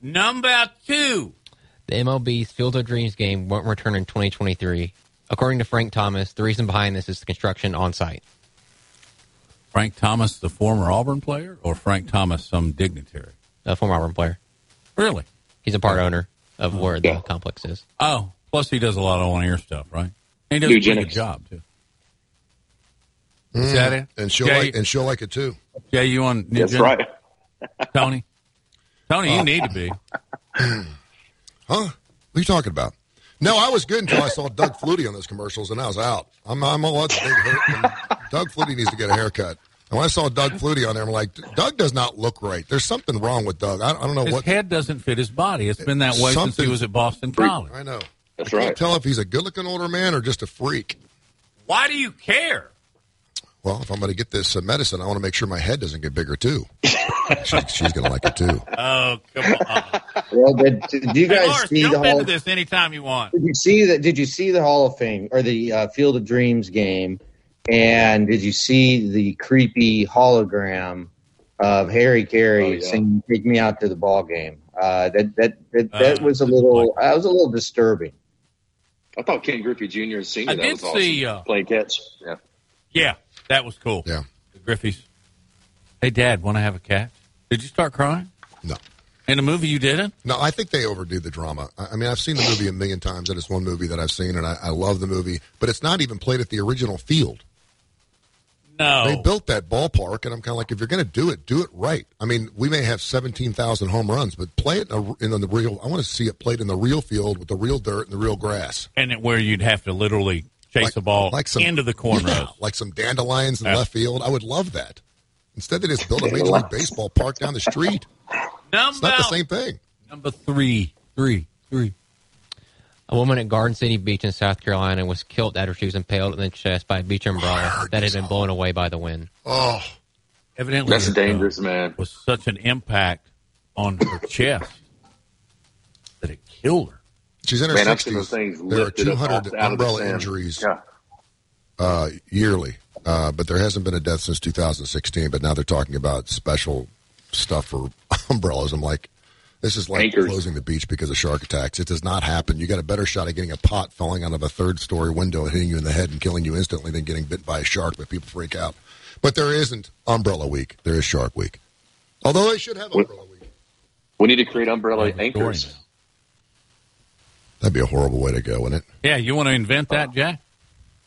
Number two. The MLB's Field of Dreams game won't return in 2023. According to Frank Thomas, the reason behind this is the construction on site. Frank Thomas, the former Auburn player, or Frank Thomas, some dignitary? A former Auburn player. Really? He's a part owner of where the complex is. Oh, plus he does a lot of on-air stuff, right? And he does a good job too. Is that it? Mm. And she'll Jay- like and she'll like it too. Yeah, you on? New That's Ninja? right. Tony. Tony, you Uh, need to be. Huh? What are you talking about? No, I was good until I saw Doug Flutie on those commercials, and I was out. I'm, I'm all that's a big hurt. Doug Flutie needs to get a haircut. And when I saw Doug Flutie on there, I'm like, Doug does not look right. There's something wrong with Doug. I, I don't know His what. His head doesn't fit his body. It's been that way since he was at Boston College. I know. That's I can't right. tell if he's a good-looking older man or just a freak. Why do you care? Well, if I'm going to get this uh, medicine, I want to make sure my head doesn't get bigger too. she, she's going to like it too. Oh, come on. Well, did, did you Hey, guys Lars, see the Hall? into this anytime you want. Did you see that? Did you see the Hall of Fame or the uh, Field of Dreams game? And did you see the creepy hologram of Harry Caray Oh, yeah. singing "Take Me Out to the Ball Game"? Uh, that that that, that Uh, was a little. That was a little disturbing. I thought Ken Griffey Jr. and Senior, I that did was awesome. see, uh, Playing catch. Yeah. Yeah, that was cool. Yeah. The Griffeys. Hey, Dad, want to have a cat? Did you start crying? No. In the movie, you didn't? No, I think they overdo the drama. I I mean, I've seen the movie a million times. That is one movie that I've seen, and I, I love the movie. But it's not even played at the original field. No. They built that ballpark, and I'm kind of like, if you're going to do it, do it right. I mean, we may have 17,000 home runs, but play it in, a, in the real. I want to see it played in the real field with the real dirt and the real grass. And it, where you'd have to literally chase Like- the ball like some- into the cornrows. Yeah, like some dandelions in Yeah. left field. I would love that. Instead, they just built a Major League Baseball park down the street. Number, It's not the same thing. Number three, three, three. A woman at Garden City Beach in South Carolina was killed after she was impaled in the chest by a beach umbrella that had been blown away by the wind. Oh, Evidently, That's it, dangerous, man. was such an impact on her chest that it killed her. She's in her Man, I've seen 60s. those things there are lifted 200 off- out of the umbrella injuries Yeah. uh, yearly, uh, but there hasn't been a death since 2016. But now they're talking about special stuff for umbrellas. I'm like, this is like Anchors. closing the beach because of shark attacks. It does not happen. You got a better shot at getting a pot falling out of a third story window and hitting you in the head and killing you instantly than getting bit by a shark. But people freak out. But there isn't umbrella week. There is shark week. Although they should have umbrella week. We need to create umbrella anchors. That'd be a horrible way to go, wouldn't it? Yeah, you want to invent that, Jack?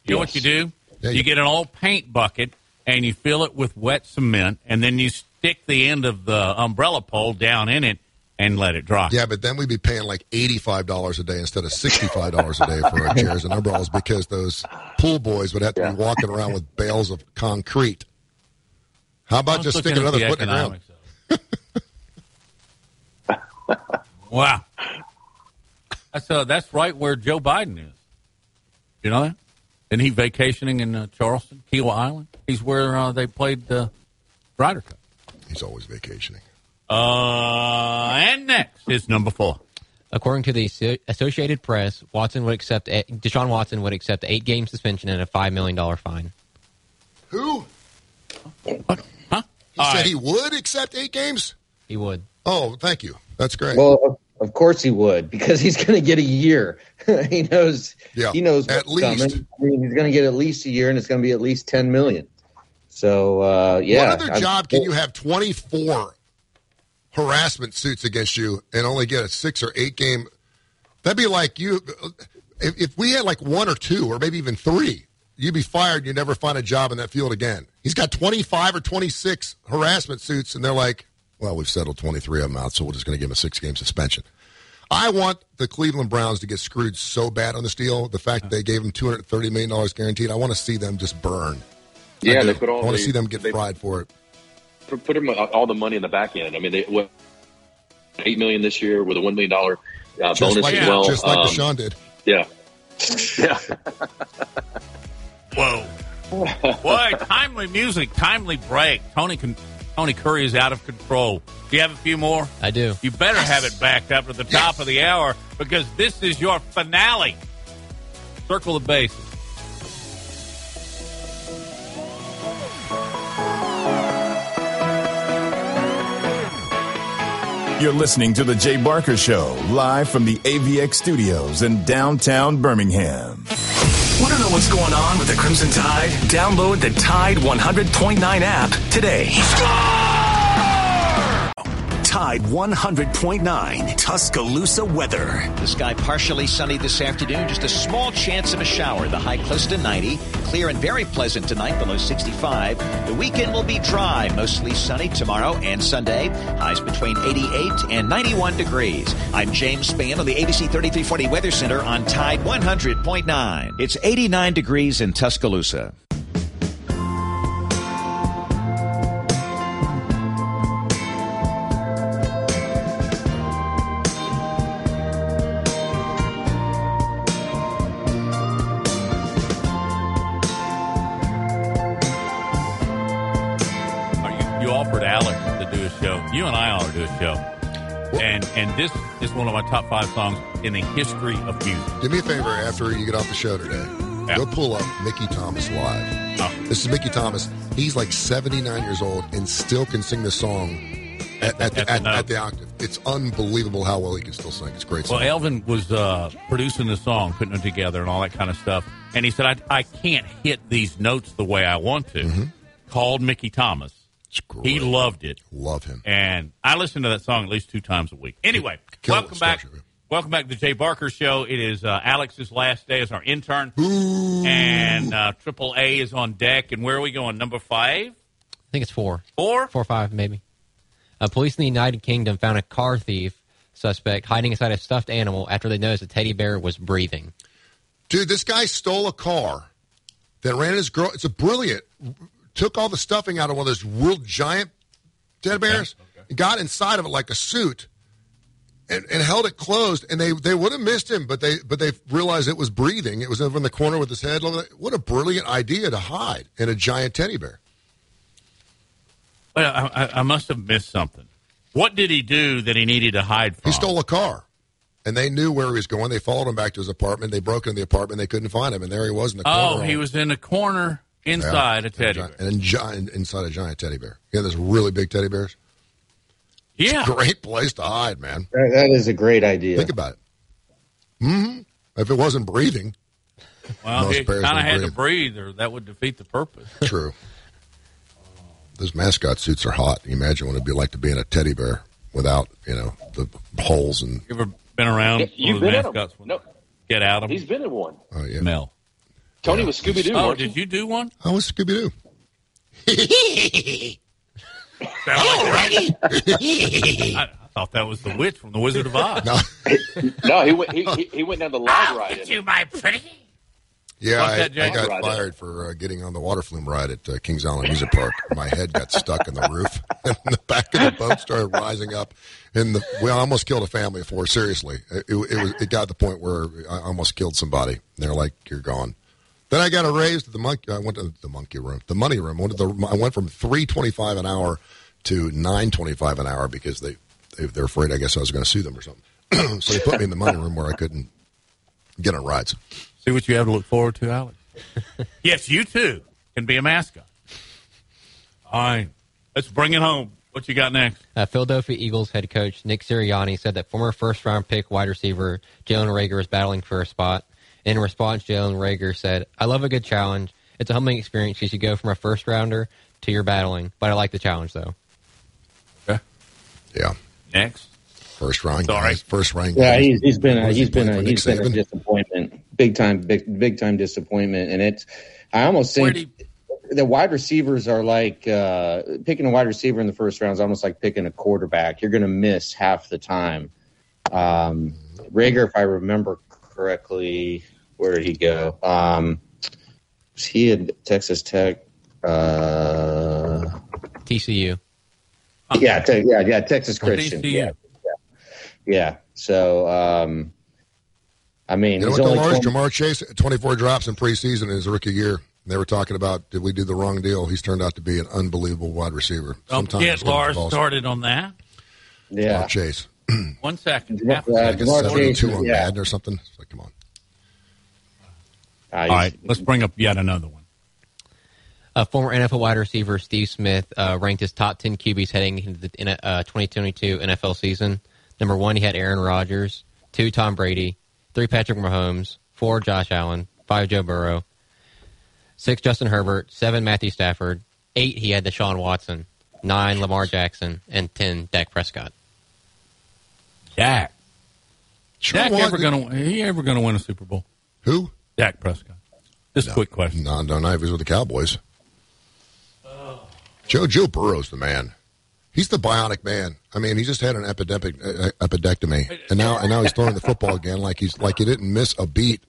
You know what you do? you get an old paint bucket and you fill it with wet cement, and then you stick the end of the umbrella pole down in it and let it dry. Yeah, but then we'd be paying like eighty-five dollars a day instead of sixty-five dollars a day for our chairs and umbrellas because those pool boys would have to be walking around with bales of concrete. How about I'm just looking sticking another the foot in the ground? Wow. That's uh, that's right where Joe Biden is. You know that? Isn't he vacationing in uh, Charleston, Kiawah Island? He's where uh, they played the Ryder Cup. He's always vacationing. Uh, and next is number four. According to the Associated Press, Watson would accept a, Deshaun Watson would accept an eight-game suspension and a five million dollar fine. Who? Huh? He said he would accept eight games. He would. Oh, thank you. That's great. Well, of- of course he would, because he's going to get a year. he knows. Yeah, he knows at what's coming. least. I mean, he's going to get at least a year, and it's going to be at least ten million. So uh, yeah, what other I- job can you have twenty-four harassment suits against you and only get a six or eight game? That'd be like you. If, if we had like one or two, or maybe even three, you'd be fired. You'd never find a job in that field again. He's got twenty-five or twenty-six harassment suits, and they're like, "Well, we've settled twenty-three of them out, so we're just going to give him a six-game suspension." I want the Cleveland Browns to get screwed so bad on this deal. The fact that they gave him two hundred thirty million dollars guaranteed. I want to see them just burn. Yeah, they put all I want to see them get they- fried for it. Put, put him all the money in the back end. I mean, they what eight million this year with a one million dollar uh, Just bonus like, as well. just like Um, Deshaun did. Yeah, yeah. Whoa. Boy, timely music, timely break. Tony can, Tony Curry is out of control. Do you have a few more? I do. You better have it backed up at the top of the hour because this is your finale. Circle the bases. You're listening to The Jay Barker Show, live from the AVX studios in downtown Birmingham. Want to know what's going on with the Crimson Tide? Download the Tide 100.9 app today. Tide 100.9 Tuscaloosa weather. The sky partially sunny this afternoon, just a small chance of a shower. The high close to 90. Clear and very pleasant tonight, below 65. The weekend will be dry, mostly sunny tomorrow and Sunday. Highs between 88 and 91 degrees. I'm James Spann on the ABC 3340 Weather Center on Tide 100.9. It's 89 degrees in Tuscaloosa. And this is one of my top five songs in the history of music. Do me a favor after you get off the show today. Go pull up Mickey Thomas live. Oh. This is Mickey Thomas. He's like 79 years old and still can sing the song at, at, the, at, at the octave. It's unbelievable how well he can still sing. It's great. Well, Elvin was uh, producing the song, putting it together, and all that kind of stuff. And he said, I, I can't hit these notes the way I want to. Mm-hmm. Called Mickey Thomas. He loved it. Love him. And I listen to that song at least two times a week. Anyway, Kill welcome it, back. Starship. Welcome back to the Jay Barker Show. It is uh, Alex's last day as our intern, and uh, Triple A is on deck. And where are we going? Number five. I think it's four. Four? Four or five, maybe. Uh, police in the United Kingdom found a car thief suspect hiding inside a stuffed animal after they noticed a teddy bear was breathing. Dude, this guy stole a car, that ran his girl. It's a brilliant. Took all the stuffing out of one of those real giant teddy bears, and got inside of it like a suit, and, and held it closed. And they they would have missed him, but they but they realized it was breathing. It was over in the corner with his head. What a brilliant idea to hide in a giant teddy bear. Well, I, I- I must have missed something. What did he do that he needed to hide from? He stole a car. And they knew where he was going. They followed him back to his apartment. They broke into the apartment. They couldn't find him, and there he was in the Oh, he was in the corner inside Yeah. a teddy bear. and giant, inside a giant teddy bear. Yeah, there's really big teddy bears. Yeah, it's a great place to hide, man. That- that is a great idea. Think about it. hmm If it wasn't breathing, Well, most he bears kind of don't had to breathe, or that would defeat the purpose. True. Those mascot suits are hot. You imagine what it'd be like to be in a teddy bear without, you know, the holes and. You ever been around Yeah, you've of the been in 'em. mascots? No. Get out of them. He's been in one. Oh yeah, Mel. Tony was Scooby Doo. Oh, did you do one? I was Scooby Doo. I, I thought that was the witch from the Wizard of Oz. No, no, he went. He, he, he went down the log ride. in it. my pretty. Yeah, I. I got fired for uh, getting on the water flume ride at uh, Kings Island Music Park. My head got stuck in the roof, and the back of the boat started rising up. And the, we almost killed a family of four. Seriously, it, it, it was. It got to the point where I almost killed somebody. And they're like, "You're gone." Then I got a raise to the monkey. I went to the monkey room, the money room. I went, to the, I went from three twenty five an hour to nine twenty five an hour because they, they they're afraid. I guess I was going to sue them or something. so they put me in the money room where I couldn't get on rides. See what you have to look forward to, Alex. yes, you too can be a mascot. All right, let's bring it home. What you got next? Uh, Philadelphia Eagles head coach Nick Sirianni said that former first round pick wide receiver Jalen Reagor is battling for a spot. In response, Jalen Reagor said, I love a good challenge. It's a humbling experience. You should go from a first rounder to your battling, but I like the challenge though. Yeah. Next. First round. Sorry. guys. First round. Yeah, guys. he's, he's been a, he playing been a, he's been a disappointment, big time, big big time disappointment, and it's. I almost Where'd think the wide receivers are like uh, picking a wide receiver in the first round is almost like picking a quarterback. You're going to miss half the time. Um, Reagor, if I remember correctly, where did he go? Um, was he at Texas Tech? Uh, TCU. yeah, te- yeah, yeah, Texas Christian. TCU. Yeah, yeah, yeah. So, um, I mean, You know he's what, though, only Lars? 20 Ja'Marr Chase, 24 drops in preseason in his rookie year. They were talking about, did we do the wrong deal? He's turned out to be an unbelievable wide receiver. Don't Sometimes get Lars started on that. yeah. Ja'Marr Chase. One second. Uh, Half a I second. guess Ja'Marr Chase 72 is- on yeah. Madden or something. It's like, come on. Uh, All he's- right, let's bring up yet another one. Uh, former NFL wide receiver Steve Smith uh, ranked his top 10 QBs heading into the in, uh, 2022 NFL season. Number one, he had Aaron Rodgers. Two, Tom Brady. Three, Patrick Mahomes. Four, Josh Allen. Five, Joe Burrow. Six, Justin Herbert. Seven, Matthew Stafford. Eight, he had Deshaun Watson. Nine, Lamar Jackson. And ten, Dak Prescott. Dak. Sure Dak ever gonna he ever gonna win a Super Bowl? Who? Dak Prescott. Just a quick question. No, no, not if he's with the Cowboys. Joe Joe Burrow's the man. He's the bionic man. I mean, he just had an epidemic uh, epidectomy, and now and now he's throwing the football again like he's like he didn't miss a beat.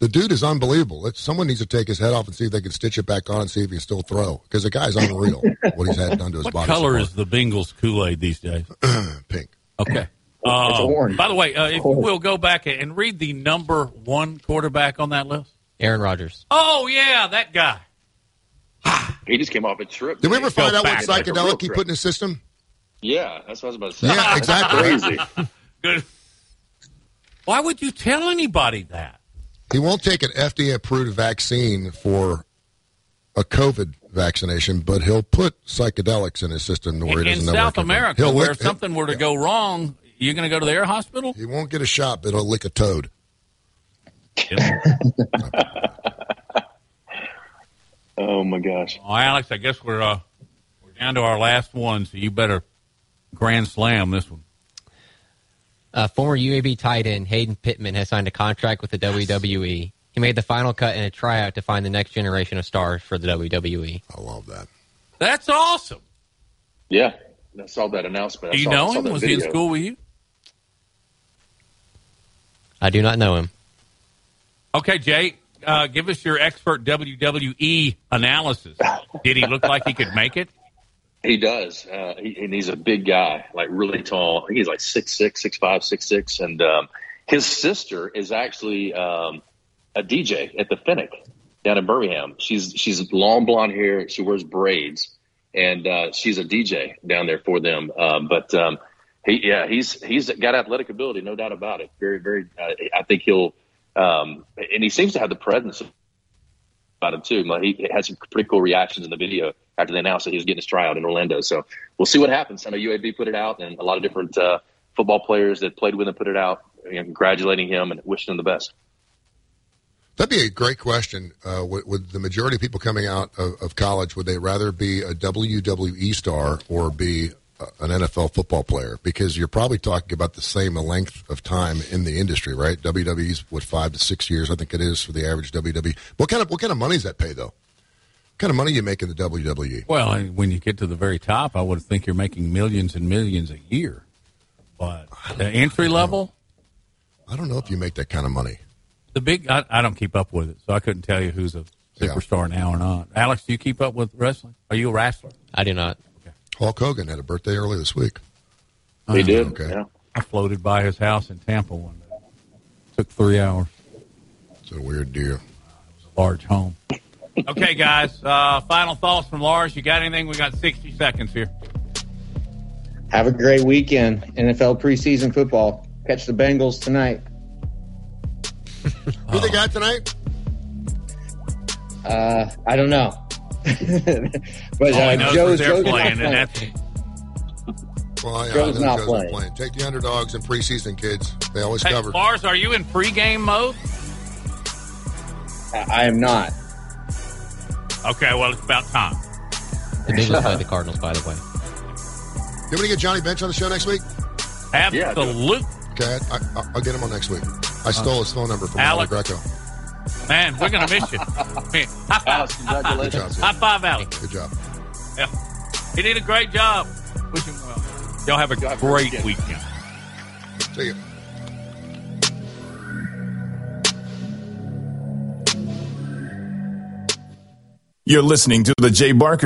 The dude is unbelievable. It's, someone needs to take his head off and see if they can stitch it back on and see if he can still throw because the guy's unreal. what he's had done to his What body. color so is the Bengals Kool Aid these days? pink? Okay. It's Uh, orange. by the way, uh, if you will go back and read the number one quarterback on that list. Aaron Rodgers. Oh yeah, that guy. He just came off a trip. Did we ever find out what back, like psychedelic he put in his system? Yeah, that's what I was about to say. Yeah, exactly. Crazy. Good. Why would you tell anybody that? He won't take an FDA approved vaccine for a COVID vaccination, but he'll put psychedelics in his system where In, he in doesn't know where South. America, He'll where lick- if something were to go wrong, you're going to go to the air hospital. He won't get a shot, but he'll lick a toad. Oh my gosh. Oh, Alex, I guess we're uh, we're down to our last one, so you better grand slam this one. Uh, former UAB tight end Hayden Pittman has signed a contract with the WWE. He made the final cut in a tryout to find the next generation of stars for the WWE. I love that. That's awesome. Yeah, I saw that announcement. Do you saw, know him? that Was he in school with you? I do not know him. Okay, Jay, uh, give us your expert WWE analysis. Did he look like he could make it? He does, uh, he, and he's a big guy, like really tall. I think he's like six six, six five, six six, and um, his sister is actually um, a DJ at the Finnick down in Birmingham. She's she's long blonde hair. She wears braids, and uh, she's a DJ down there for them. Um, but um, he, yeah, he's he's got athletic ability, no doubt about it. Very, very. Uh, I think he'll, um, and he seems to have the presence about him too. He had some pretty cool reactions in the video after they announced that he was getting his tryout in Orlando. So we'll see what happens. I know UAB put it out, and a lot of different uh, football players that played with him put it out, you know, congratulating him and wishing him the best. That'd be a great question. Uh, would, would the majority of people coming out of, of college would they rather be a WWE star or be an NFL football player? Because you're probably talking about the same length of time in the industry, right? WWE's what five to six years, I think it is for the average WWE. What kind of what kind of money does that pay though? What kind of money you make in the? WWE? Well, I- when you get to the very top, I would think you're making millions and millions a year. But the entry level, I don't know if you make that kind of money. the big, I, I don't keep up with it, so I couldn't tell you who's a superstar now or not. Alex, do you keep up with wrestling? Are you a wrestler? I do not. Hulk Hogan had a birthday earlier this week. He did. Okay. Yeah. I floated by his house in Tampa one day. Took three hours. It's a weird deal. It's a large home. okay, guys. Uh, final thoughts from Lars. You got anything? We got 60 seconds here. Have a great weekend. NFL preseason football. Catch the Bengals tonight. Who they got tonight? Uh, I don't know. but All uh, he knows Joe's, is Joe's playing, not and playing. that's Well, yeah, Joe's I know not Joe's playing. not playing. Take the underdogs in preseason, kids. They always Hey, cover. Lars, are you in pregame mode? I, I am not. Okay, well, it's about time. The Bengals play the Cardinals, by the way. You want to get Johnny Bench on the show next week? Absolute. Okay, I, I, I'll get him on next week. I stole his phone number from Alex. Alex Greco. Man, we're going to miss you. Man, high five. Alex, congratulations. High five, Alex. Good job. Yeah. He did a great job. Wish him well. Y'all have a Y'all great great weekend. See you. You're listening to the Jay Barker